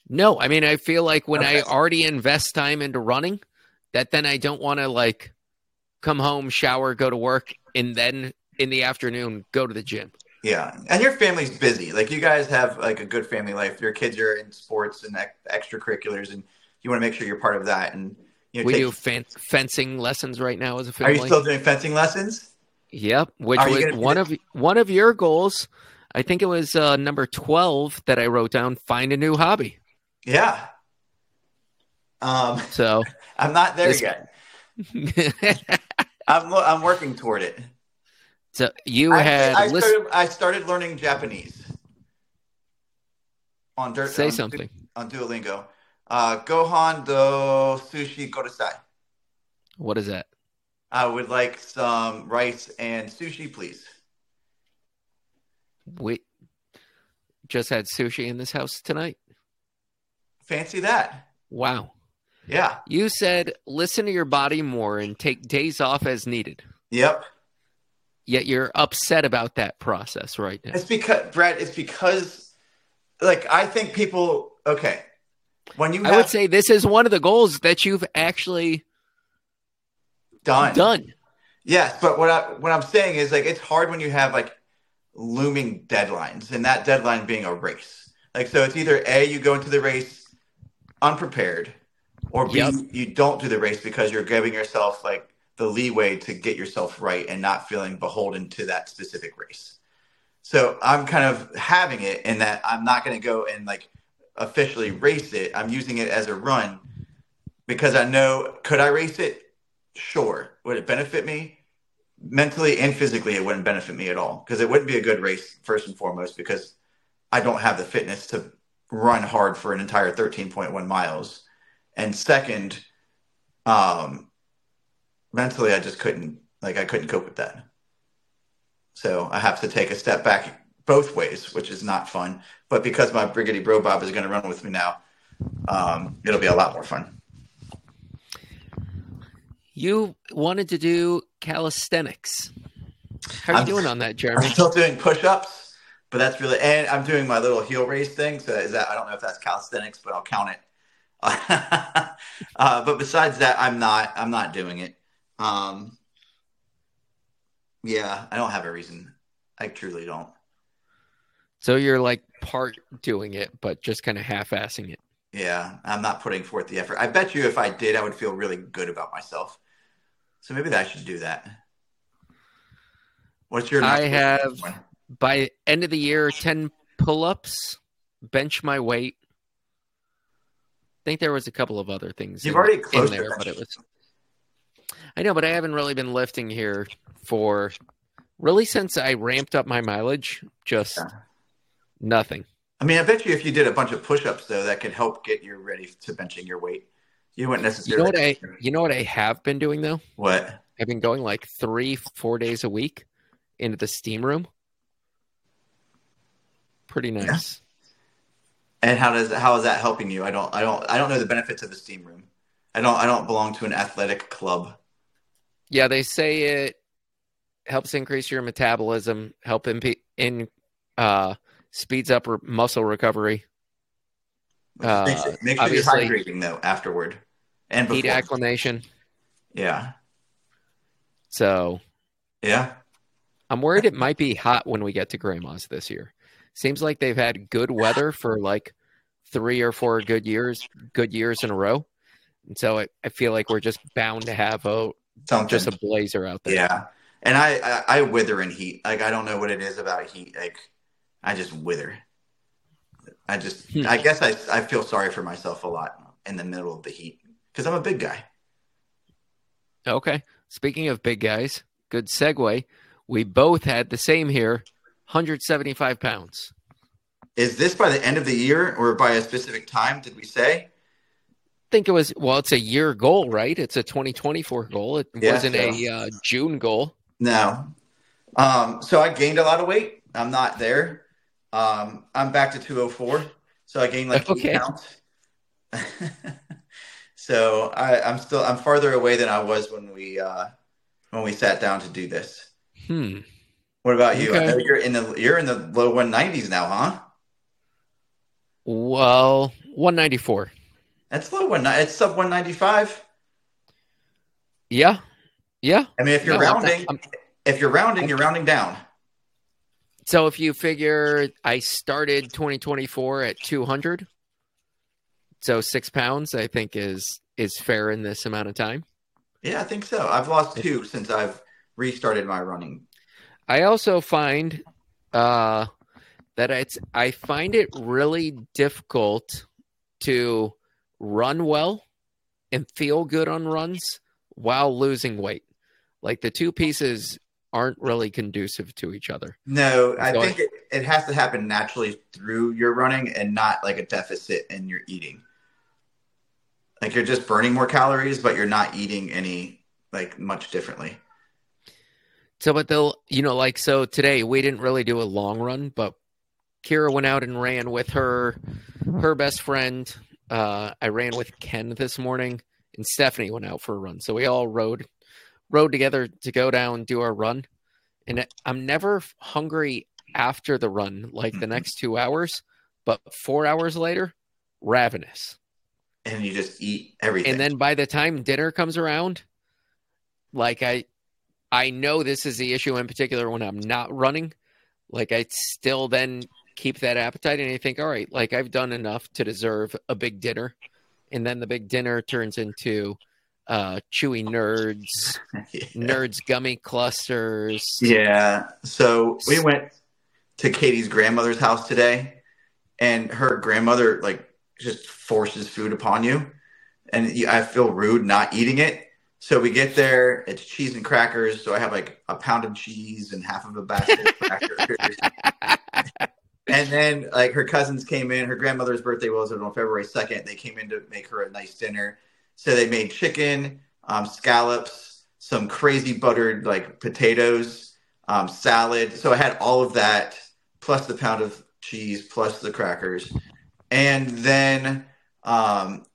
No, I mean I feel like when I already invest time into running, that then I don't want to like come home, shower, go to work, and then in the afternoon go to the gym. Yeah, and your family's busy. Like you guys have like a good family life. Your kids are in sports and ex- extracurriculars, and you want to make sure you're part of that. And you know, We take- do fan- fencing lessons right now as a family. Are you still doing fencing lessons? Yep, which Are was one of one of your goals. I think it was uh, number twelve that I wrote down. Find a new hobby. Yeah. Um, So, I'm not there This- yet. I'm I'm working toward it. So you I, had I, list- started, I started learning Japanese on dirt. say on, something. on Duolingo. Uh, Gohan do sushi kodasai. What is that? I would like some rice and sushi, please. We just had sushi in this house tonight. Fancy that. Wow. Yeah. You said listen to your body more and take days off as needed. Yep. Yet you're upset about that process right now. It's because Brad. It's because, like, I think people. Okay, when you I have would say this is one of the goals that you've actually done, done. yes, but what I what I'm saying is like it's hard when you have like looming deadlines, and that deadline being a race. Like, so it's either a you go into the race unprepared, or b Yep. you don't do the race because you're giving yourself like the leeway to get yourself right and not feeling beholden to that specific race. So I'm kind of having it in that I'm not going to go and like officially race it. I'm using it as a run because I know could I race it? Sure. Would it benefit me? Mentally and physically, it wouldn't benefit me at all because it wouldn't be a good race, first and foremost, because I don't have the fitness to run hard for an entire 13.1 miles. And second, um, mentally, I just couldn't, like, I couldn't cope with that. So I have to take a step back both ways, which is not fun. But because my Briggity Bro Bob is going to run with me now, um, it'll be a lot more fun. You wanted to do calisthenics. How are you I'm- doing on that, Jeremy? I'm still doing push-ups, but that's really, and I'm doing my little heel raise thing. So is that I don't know if that's calisthenics, but I'll count it. uh, but besides that, I'm not. I'm not doing it. Um, yeah, I don't have a reason. I truly don't. So you're like part doing it, but just kind of half-assing it. Yeah, I'm not putting forth the effort. I bet you if I did, I would feel really good about myself. So maybe that I should do that. What's your? I have by end of the year 10 pull-ups, bench my weight. I think there was a couple of other things You've in, already in closed there, but it was I know, but I haven't really been lifting here for really since I ramped up my mileage. Just Yeah. nothing. I mean, I bet you if you did a bunch of push-ups though, that could help get you ready to benching your weight. You wouldn't necessarily. You know necessarily. what I you know what I have been doing though? What? I've been going like three, four days a week into the steam room. Pretty nice. And how does how is that helping you? I don't I don't I don't know the benefits of the steam room. I don't I don't belong to an athletic club. Yeah, they say it helps increase your metabolism, help in, in uh, speeds up re- muscle recovery, Uh, makes, it, makes sure you're hydrating though afterward and heat acclimation. yeah, So yeah. I'm worried it might be hot when we get to grandma's this year. Seems like they've had good weather for like three or four good years, good years in a row. And so I, I feel like we're just bound to have a Something. just a blazer out there. Yeah, and I, I I wither in heat. Like I don't know what it is about heat. Like I just wither. I just Hmm. I guess I I feel sorry for myself a lot in the middle of the heat because I'm a big guy. Okay. Speaking of big guys, good segue. We both had the same here, 175 pounds. Is this by the end of the year or by a specific time? Did we say? Think it was well, it's a year goal, right? It's a 2024 goal. It Yeah, wasn't so- a uh, June goal. No. Um, so I gained a lot of weight. I'm not there. Um, I'm back to 204. So I gained like Okay. eight pounds. so I, I'm still I'm farther away than I was when we uh, when we sat down to do this. Hmm. What about you? I Okay. know you're in the you're in the low 190s now, huh? Well, 194. That's low one. It's sub 195. Yeah. Yeah. I mean, if you're No, rounding, I'm- if you're rounding, you're rounding down. so if you figure I started 2024 at 200, so six pounds, I think is is fair in this amount of time. Yeah, I think so. I've lost two since I've restarted my running. I also find uh, that it's I find it really difficult to run well and feel good on runs while losing weight. Like the two pieces aren't really conducive to each other. No, I So I- think it, it has to happen naturally through your running and not like a deficit in your eating. Like you're just burning more calories, but you're not eating any like much differently. So, but they'll, you know, like, so today we didn't really do a long run, but Kira went out and ran with her, her best friend. Uh, I ran with Ken this morning and Stephanie went out for a run. So we all rode, rode together to go down, do our run. And I'm never hungry after the run, like the next two hours, but four hours later, ravenous. And you just eat everything. And then by the time dinner comes around, like I I know this is the issue in particular when I'm not running. Like I still then keep that appetite and I think, all right, like I've done enough to deserve a big dinner. And then the big dinner turns into uh chewy nerds, yeah. nerds gummy clusters. Yeah. So we went to Katie's grandmother's house today, and her grandmother like just forces food upon you, and I feel rude not eating it. So we get there, it's cheese and crackers. So I have like a pound of cheese and half of a basket of crackers. And then like her cousins came in. Her grandmother's birthday was on February second. They came in to make her a nice dinner. So they made chicken, um, scallops, some crazy buttered like potatoes, um, salad. So I had all of that plus the pound of cheese plus the crackers, and then um,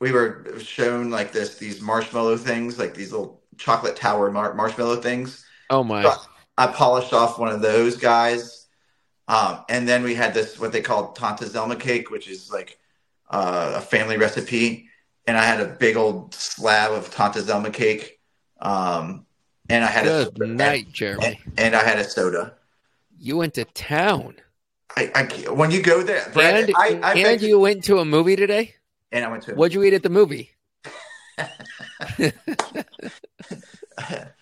we were shown like this these marshmallow things, like these little chocolate tower mar- marshmallow things. Oh my. I polished off one of those guys. Um, and then we had this, what they call Tanta Zelma cake, which is like uh, a family recipe. And I had a big old slab of Tanta Zelma cake. Um, and I had a Good night, Jeremy. And, and I had a soda. You went to town. I, I when you go there, Brad, And, I, I and bet you went to a movie today? and I went to What'd you eat at the movie?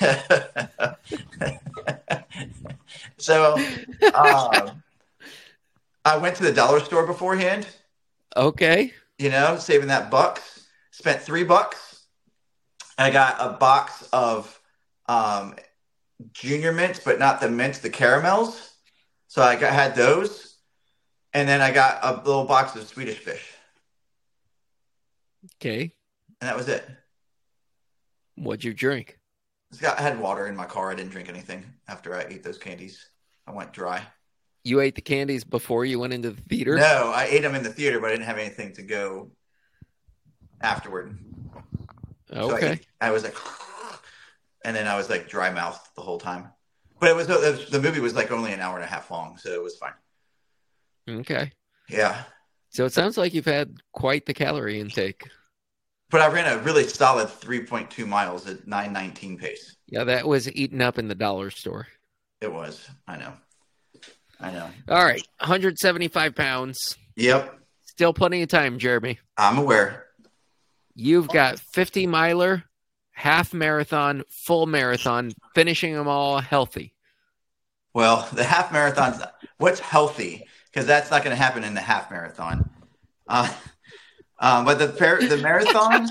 so um, I went to the dollar store beforehand, Okay. you know, saving that bucks. Spent three bucks. I got a box of um, junior mints, but not the mints, the caramels. So I got, had those, and then I got a little box of Swedish fish, Okay. and that was it. What'd you drink? Got, I had water in my car. I didn't drink anything after I ate those candies. I went dry. You ate the candies before you went into the theater? No, I ate them in the theater, but I didn't have anything to go afterward. So I, Okay. ate- I was like, and then I was like dry mouth the whole time. But it was the, the movie was like only an hour and a half long, so it was fine. Okay. Yeah, So it sounds like you've had quite the calorie intake. But I ran a really solid 3.2 miles at 9:19 pace. Yeah, that was eaten up in the dollar store. It was. I know. I know. All right, 175 pounds. Yep, Still plenty of time, Jeremy. I'm aware. You've got 50 miler, half marathon, full marathon, finishing them all healthy. Well, the half marathon's what's healthy because that's not going to happen in the half marathon. Uh, um, but the par- the marathon,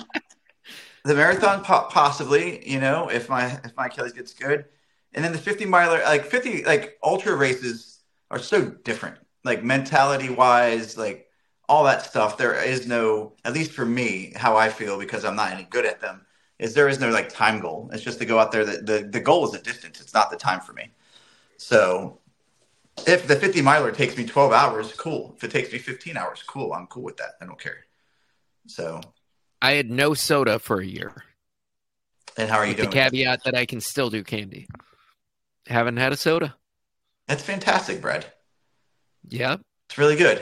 the marathon po- possibly, you know, if my if my Achilles gets good, and then the fifty miler, like fifty, like ultra races are so different, like mentality wise, like all that stuff. There is no, at least for me, how I feel because I'm not any good at them. Is there is no like time goal. It's just to go out there. The, the the goal is the distance. It's not the time for me. So if the 50 miler takes me 12 hours, cool. If it takes me 15 hours, cool. I'm cool with that. I don't care. So, I had no soda for a year. and how are you With the caveat that I can still do candy. Haven't had a soda. That's fantastic, Brad. Yeah, It's really good.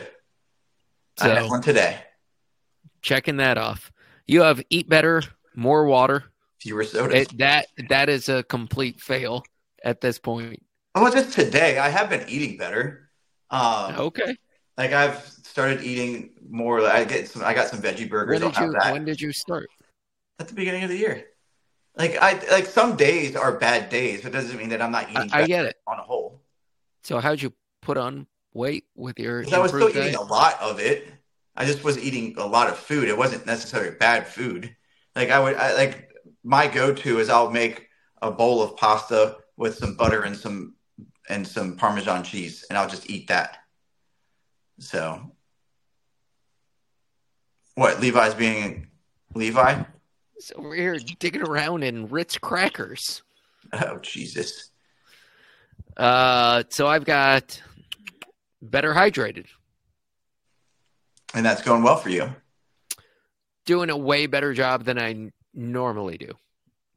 I had one today. checking that off. You have eat better, more water. Fewer sodas. It, that that is a complete fail at this point. oh, just today. I have been eating better. Um, Okay. Like I've started eating more. I get some. I got some veggie burgers. When did you when did you start? at the beginning of the year. Like I like some days are bad days, but it doesn't mean that I'm not eating I better get it. on a whole. So how'd you put on weight with your? I was still eating a lot of it. I just was eating a lot of food. It wasn't necessarily bad food. Like I would, I, like my go-to is I'll make a bowl of pasta with some butter and some and some Parmesan cheese, and I'll just eat that. So, what Levi's being Levi? So we're here digging around in Ritz crackers. Oh Jesus! Uh, so I've got better hydrated, And that's going well for you. doing a way better job than I normally do.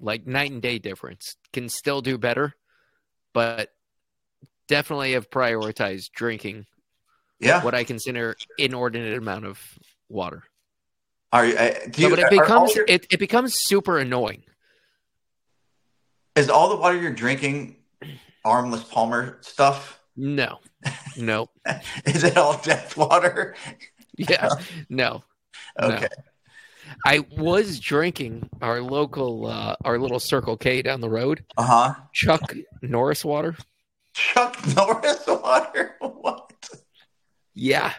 Like night and day difference. Can still do better, but definitely have prioritized drinking Yeah. what I consider inordinate amount of water. Are you? Uh, do No, but it becomes your- it, it becomes super annoying. is all the water you're drinking Arnold Palmer stuff? No, no, Is it all death water? yeah, no. No. Okay. I was drinking our local, uh, our little Circle K down the road, Uh huh. Chuck Norris water. Chuck Norris water? What? Yeah,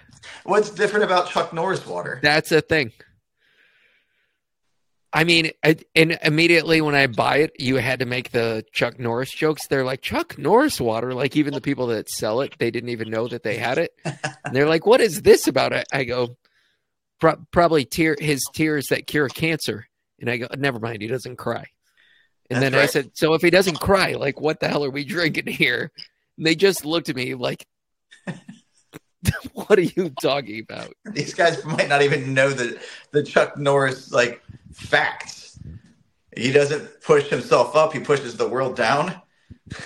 What's different about Chuck Norris water? that's a thing. I mean, I, and immediately when I buy it, you had to make the Chuck Norris jokes. They're like Chuck Norris water. Like even the people that sell it, they didn't even know that they had it. And they're like, "What is this about?" it? I go, Pro- "Probably tear his tears that cure cancer." And I go, "Never mind, he doesn't cry." And That's then I said, "So if he doesn't cry, like what the hell are we drinking here?" And they just looked at me like, "What are you talking about?" These guys might not even know the the Chuck Norris like facts. He doesn't push himself up; he pushes the world down.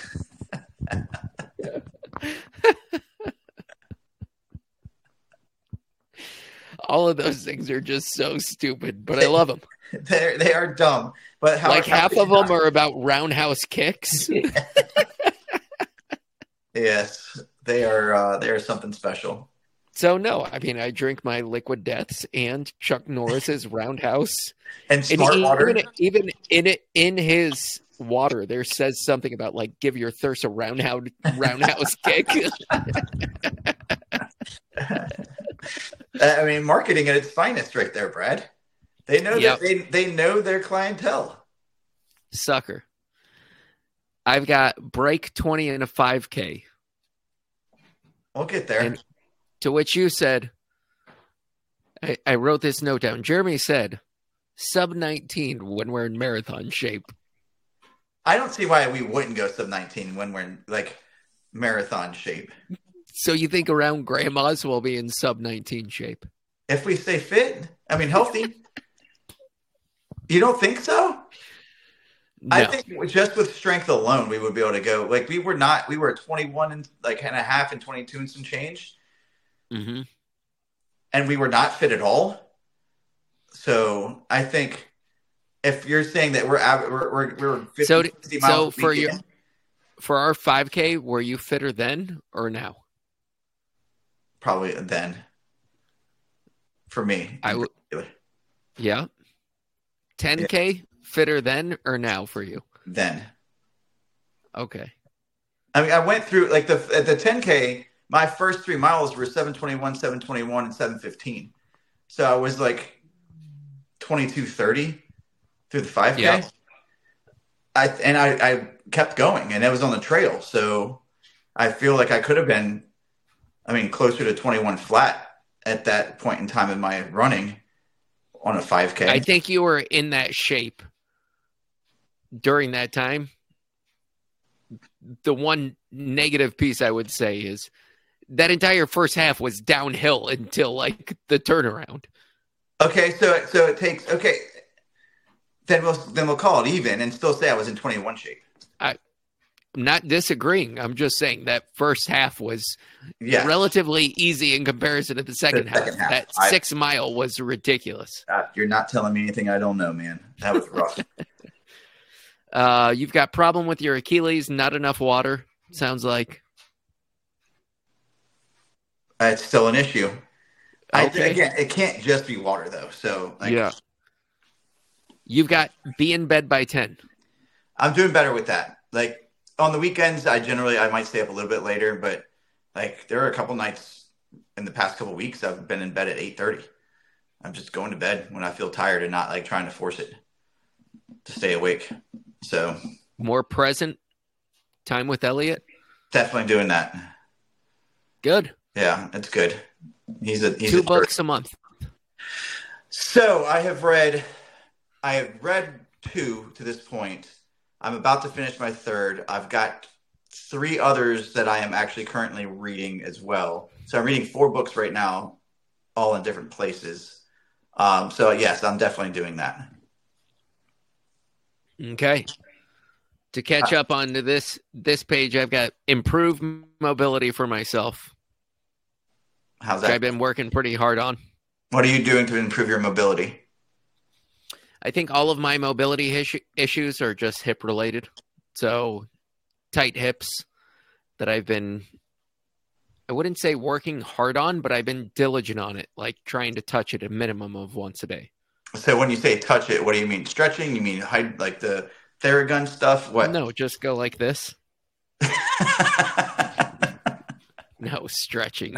All of those things are just so stupid, but I love them. They they are dumb, but how like half of them not? are about roundhouse kicks. Yes, they are. Uh, they are something special. So no, I mean I drink my liquid deaths and Chuck Norris's roundhouse. And And smart he- water. even even in it in his water, there says something about like give your thirst a roundhouse roundhouse kick. I mean, marketing at its finest, right there, Brad. They know Yep. that they they know their clientele. Sucker. I've got break twenty and a five K. We'll get there. And- To which you said I, I wrote this note down. Jeremy said sub nineteen when we're in marathon shape. I don't see why we wouldn't go sub nineteen when we're in like marathon shape. So you think around grandma's will be in sub 19 shape? If we stay fit, I mean healthy. you don't think so? No. I think just with strength alone, we would be able to go. Like we were not, we were 21 and like and a half and 22 and some change, hmm and we were not fit at all. So I think if you're saying that we're we're we're, we're 50, So- 60 miles so for week your- For our 5K, were you fitter then or now? probably then for me. I would. Yeah. 10K fitter then or now for you? then. Okay. I mean, I went through like the the 10k. My first three miles were 721, 721, and 715. So I was like 2230 through the 5k. Yeah. I and I, I kept going, and it was on the trail. So I feel like I could have been, I mean, closer to 21 flat at that point in time in my running on a 5k. I think you were in that shape during that time. The one negative piece I would say is that entire first half was downhill until like the turnaround. Okay, so so it takes okay. Then we'll then we'll call it even and still say I was in 21 shape. I, am not disagreeing. I'm just saying that first half was Yeah, relatively easy in comparison to the second, second half. That I- six mile was ridiculous. Uh, you're not telling me anything I don't know, man. That was rough. Uh, you've got problem with your Achilles, not enough water. Sounds like Uh, it's still an issue. I, again, it can't just be water though. So like, yeah. You've got be in bed by ten. I'm doing better with that. Like on the weekends, I generally I might stay up a little bit later, but like there are a couple nights in the past couple weeks I've been in bed at 8:30. I'm just going to bed when I feel tired and not like trying to force it to stay awake. So More present time with Elliot. definitely doing that. Good. Yeah, it's good. He's a he's Two a books a month. So I have read, I have read two to this point. I'm about to finish my third. I've got three others that I am actually currently reading as well. So I'm reading four books right now, all in different places. Um, so yes, I'm definitely doing that. Okay. To catch up on to this this page, I've got improved mobility for myself, How's which I've been working pretty hard on. What are you doing to improve your mobility? I think all of my mobility issue, issues are just hip related. So tight hips that I've been I wouldn't say working hard on, but I've been diligent on it, like trying to touch it a minimum of once a day. So when you say touch it, what do you mean? Stretching? You mean hide like the Theragun stuff? What? No, just go like this. No stretching.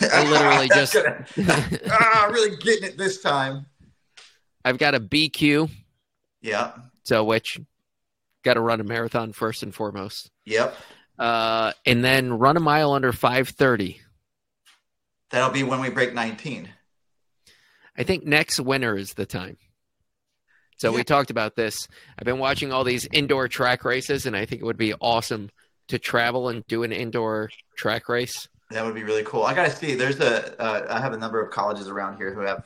I literally just- ah, really getting it this time. I've got a BQ, Yeah. so which got to run a marathon first and foremost. Yep. Uh, and then run a mile under 530. That'll be when we break 19. I think next winter is the time. So Yeah. we talked about this. I've been watching all these indoor track races, and I think it would be awesome to travel and do an indoor track race. That would be really cool. I got to see. There's a. Uh, I have a number of colleges around here who have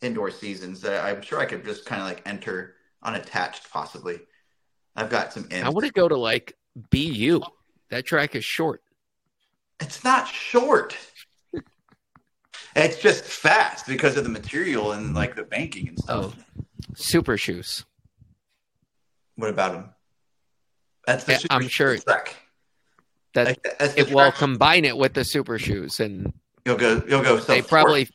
indoor seasons that I'm sure I could just kind of like enter unattached, possibly. I've got some. I want to go to like BU. That track is short. It's not short. It's just fast because of the material and like the banking and stuff. Oh, super shoes. What about them? That's the Yeah, super I'm sure- track. That Like, that's the it will combine it with the super shoes, and You'll go. You'll go. they probably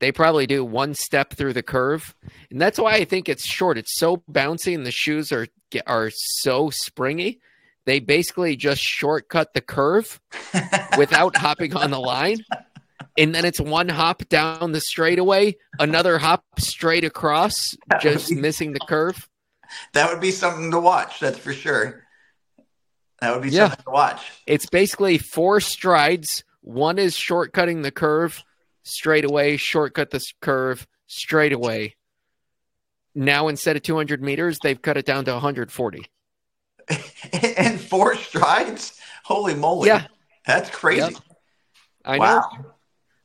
they probably do one step through the curve, and that's why I think it's short. It's so bouncy, and the shoes are are so springy. They basically just shortcut the curve without hopping on the line, and then it's one hop down the straightaway, another hop straight across, just missing the curve. That would be something to watch. That's for sure. That would be Yeah. something to watch. It's basically four strides. One is shortcutting the curve straight away, shortcut the curve straight away. Now instead of 200 meters, they've cut it down to 140. and four strides? Holy moly! Yeah. that's crazy. Yep. I know, wow.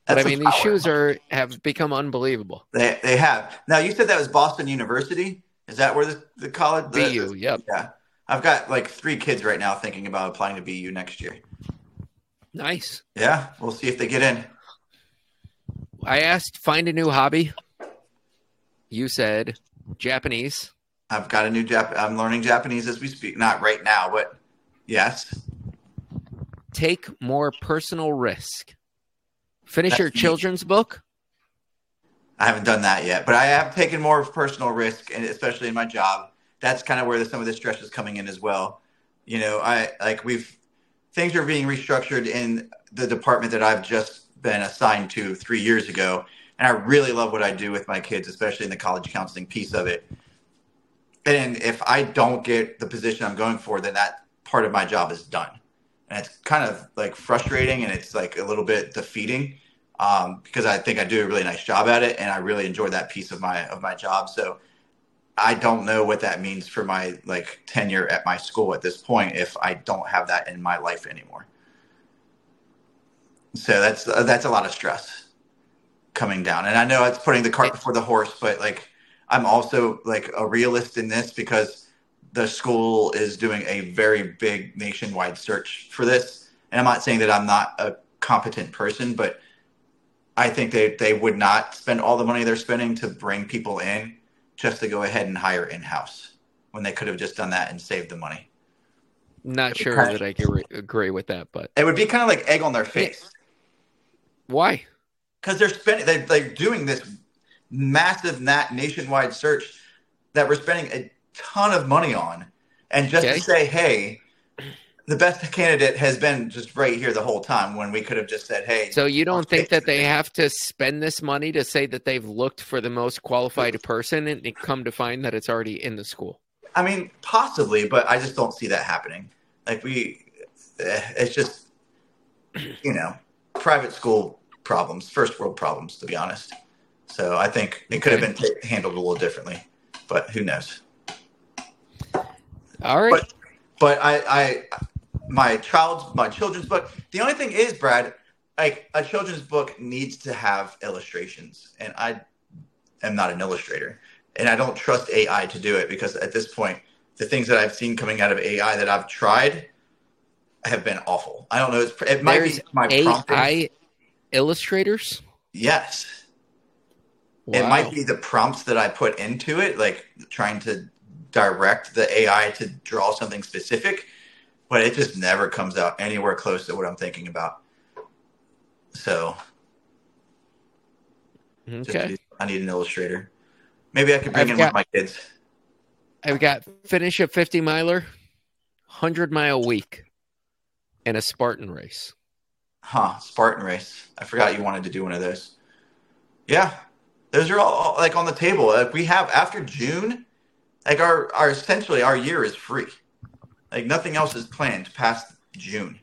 but I mean these power. shoes are have become unbelievable. They they have now. You said that was Boston University. Is that where the, the college? the- BU. Yep. yeah. I've got like three kids right now thinking about applying to BU next year. Nice. Yeah, we'll see if they get in. I asked, find a new hobby. You said Japanese. I've got a new Jap. I'm learning Japanese as we speak. Not right now, but yes. Take more personal risk. Finish your That's me. children's book. I haven't done that yet, but I have taken more personal risk, and especially in my job. That's kind of where the, some of the stress is coming in as well. You know, I like we've things are being restructured in the department that I've just been assigned to three years ago, and I really love what I do with my kids, especially in the college counseling piece of it. And if I don't get the position I'm going for, then that part of my job is done, and it's kind of like frustrating, and it's like a little bit defeating um, because I think I do a really nice job at it, and I really enjoy that piece of my of my job. So I don't know what that means for my like tenure at my school at this point if I don't have that in my life anymore. So that's uh, that's a lot of stress coming down, and I know it's putting the cart before the horse, but like I'm also like a realist in this because the school is doing a very big nationwide search for this, and I'm not saying that I'm not a competent person, but I think they, they would not spend all the money they're spending to bring people in just to go ahead and hire in house when they could have just done that and saved the money. Not sure Okay. that I agree, agree with that, but It would be kind of like egg on their face why? because they're spending they, they're doing this massive nat nationwide search that we're spending a ton of money on, and just Okay. to say, hey, the best candidate has been just right here the whole time when we could have just said, hey, So you don't think that they have to spend this money to say that they've looked for the most qualified person and come to find that it's already in the school? I mean, possibly, but I just don't see that happening. Like we, eh, it's just, you know, private school problems, first world problems, to be honest. So I think it could have been ta- handled a little differently, but who knows? All right. But I, I, my child's, my children's book. The only thing is, Brad, like a children's book needs to have illustrations, and I am not an illustrator, and I don't trust AI to do it because at this point, the things that I've seen coming out of AI that I've tried have been awful. I don't know. It's, it might There's be my prompting. AI illustrators? Yes, Wow. it might be the prompts that I put into it, like trying to direct the AI to draw something specific, but it just never comes out anywhere close to what I'm thinking about. So Okay. need- I need an illustrator. Maybe I could bring I've in got- one of my kids. I've got finish a 50 miler, 100 mile week, and a Spartan race. Huh, Spartan race. I forgot you wanted to do one of those. Yeah. Those are all, all, like on the table. Like we have after June, like our our essentially our year is free. Like nothing else is planned past June.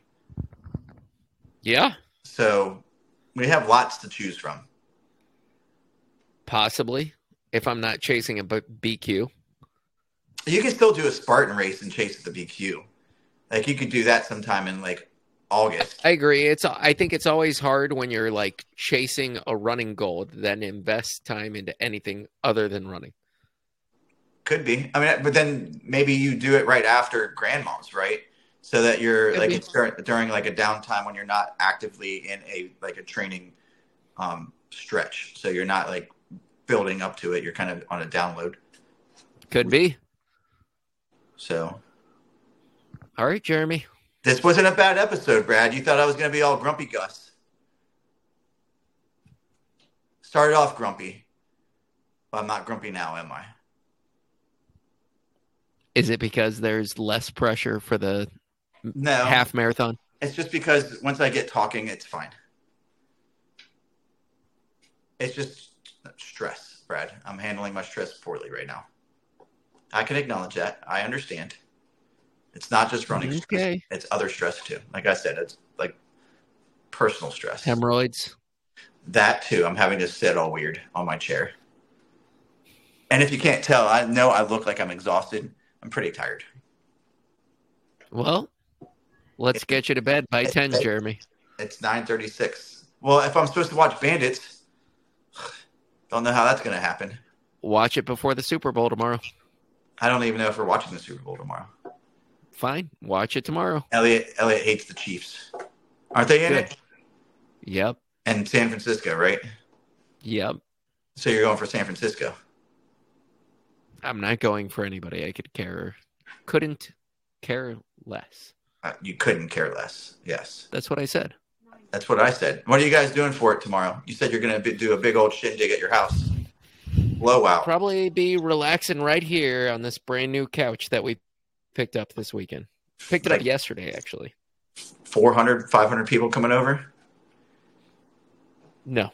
Yeah, So we have lots to choose from. possibly. If I'm not chasing a BQ. You can still do a Spartan race and chase at the BQ. Like you could do that sometime in like August. I agree. It's I think it's always hard when you're like chasing a running goal to then invest time into anything other than running. Could be. I mean, but then maybe you do it right after Grandma's, right? So that you're Could like be. it's during, during like a downtime when you're not actively in a like a training um, stretch. So you're not like building up to it. You're kind of on a download. Could be. So All right, Jeremy. this wasn't a bad episode, Brad. You thought I was going to be all grumpy, Gus. Started off grumpy, but I'm not grumpy now, am I? Is it because there's less pressure for the No. half marathon? It's just because once I get talking, it's fine. It's just stress, Brad. I'm handling my stress poorly right now. I can acknowledge that. I understand. It's not just running stress. It's other stress too. Like I said, it's like personal stress. Hemorrhoids. That too. I'm having to sit all weird on my chair. And if you can't tell, I know I look like I'm exhausted. I'm pretty tired. Well, let's get you to bed by 10, Jeremy. It's 9:36. Well, if I'm supposed to watch Bandits, don't know how that's going to happen. Watch it before the Super Bowl tomorrow. I don't even know if we're watching the Super Bowl tomorrow. Fine. Watch it tomorrow. Elliot Elliot hates the Chiefs. Aren't they in Good. it? Yep. And San Francisco, right? Yep. So you're going for San Francisco. I'm not going for anybody I could care couldn't care less. Uh, you couldn't care less. Yes. That's what I said. That's what I said. What are you guys doing for it tomorrow? You said you're going to do a big old shindig at your house. Blowout. Probably be relaxing right here on this brand new couch that we picked up this weekend. Picked it Like up yesterday, actually. 400, 500 people coming over. No.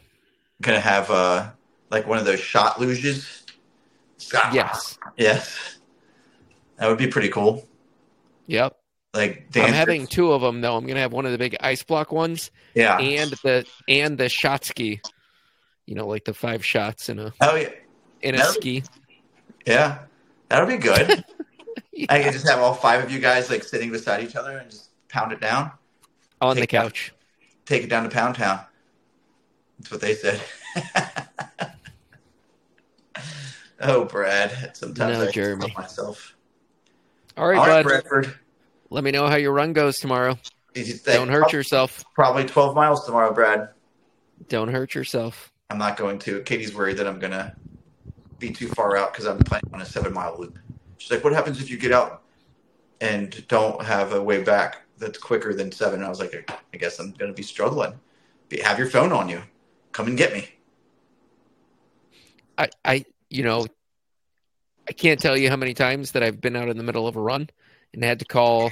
Going to have uh, like one of those shot luges. Ah, yes. Yes. That would be pretty cool. Yep. Like I'm having two of them though. I'm gonna have one of the big ice block ones yeah. and the and the shot ski. You know, like the five shots in a Oh yeah. in a That'll- ski. Yeah. That'll be good. Yeah. I can just have all five of you guys like sitting beside each other and just pound it down. on the Take that. couch. Take it down to Pound Town. That's what they said. oh, Brad. Sometimes No, I Jeremy. myself. All right, all right, bud. Bradford. Let me know how your run goes tomorrow. Don't hurt yourself. Probably 12 miles tomorrow, Brad. Don't hurt yourself. I'm not going to. Katie's worried that I'm going to be too far out because I'm planning on a seven mile loop. She's like, What happens if you get out and don't have a way back that's quicker than seven? And I was like, I guess I'm going to be struggling. Be- Have your phone on you. Come and get me. I, I, you know, I can't tell you how many times that I've been out in the middle of a run and had to call.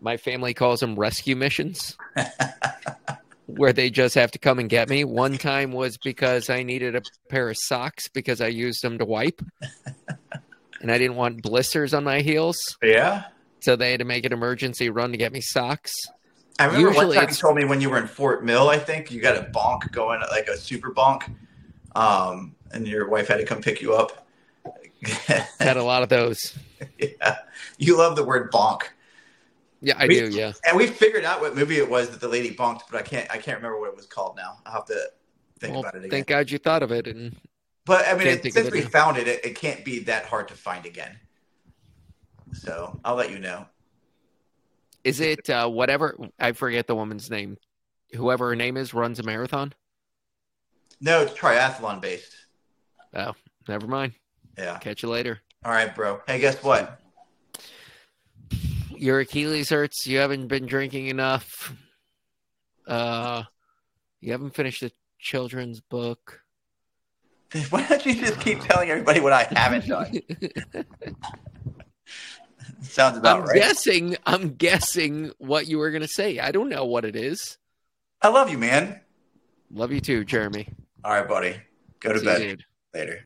My family calls them rescue missions, where they just have to come and get me. One time was because I needed a pair of socks because I used them to wipe, and I didn't want blisters on my heels, Yeah. so they had to make an emergency run to get me socks. I remember Usually one time you told me when you were in Fort Mill, I think you got a bonk going, like a super bonk, um, and your wife had to come pick you up. Had a lot of those. yeah, you love the word bonk, Yeah, I We- do. Yeah. and we figured out what movie it was that the lady bonked, but I can't, I can't remember what it was called now. I'll have to think Well, about it again. thank God you thought of it. And but I mean, it, since we now. found it, it, it can't be that hard to find again. So I'll let you know. is it uh, whatever? I forget the woman's name. Whoever her name is runs a marathon. No, it's triathlon based. Oh, never mind. Yeah. Catch you later. All right, bro. Hey, guess what? Your Achilles hurts. You haven't been drinking enough. Uh, you haven't finished the children's book. Why don't you just keep telling everybody what I haven't done? Sounds about I'm right. guessing. I'm guessing what you were gonna say. I don't know what it is. I love you, man. Love you too, Jeremy. All right, buddy. Go to See bed dude. Later.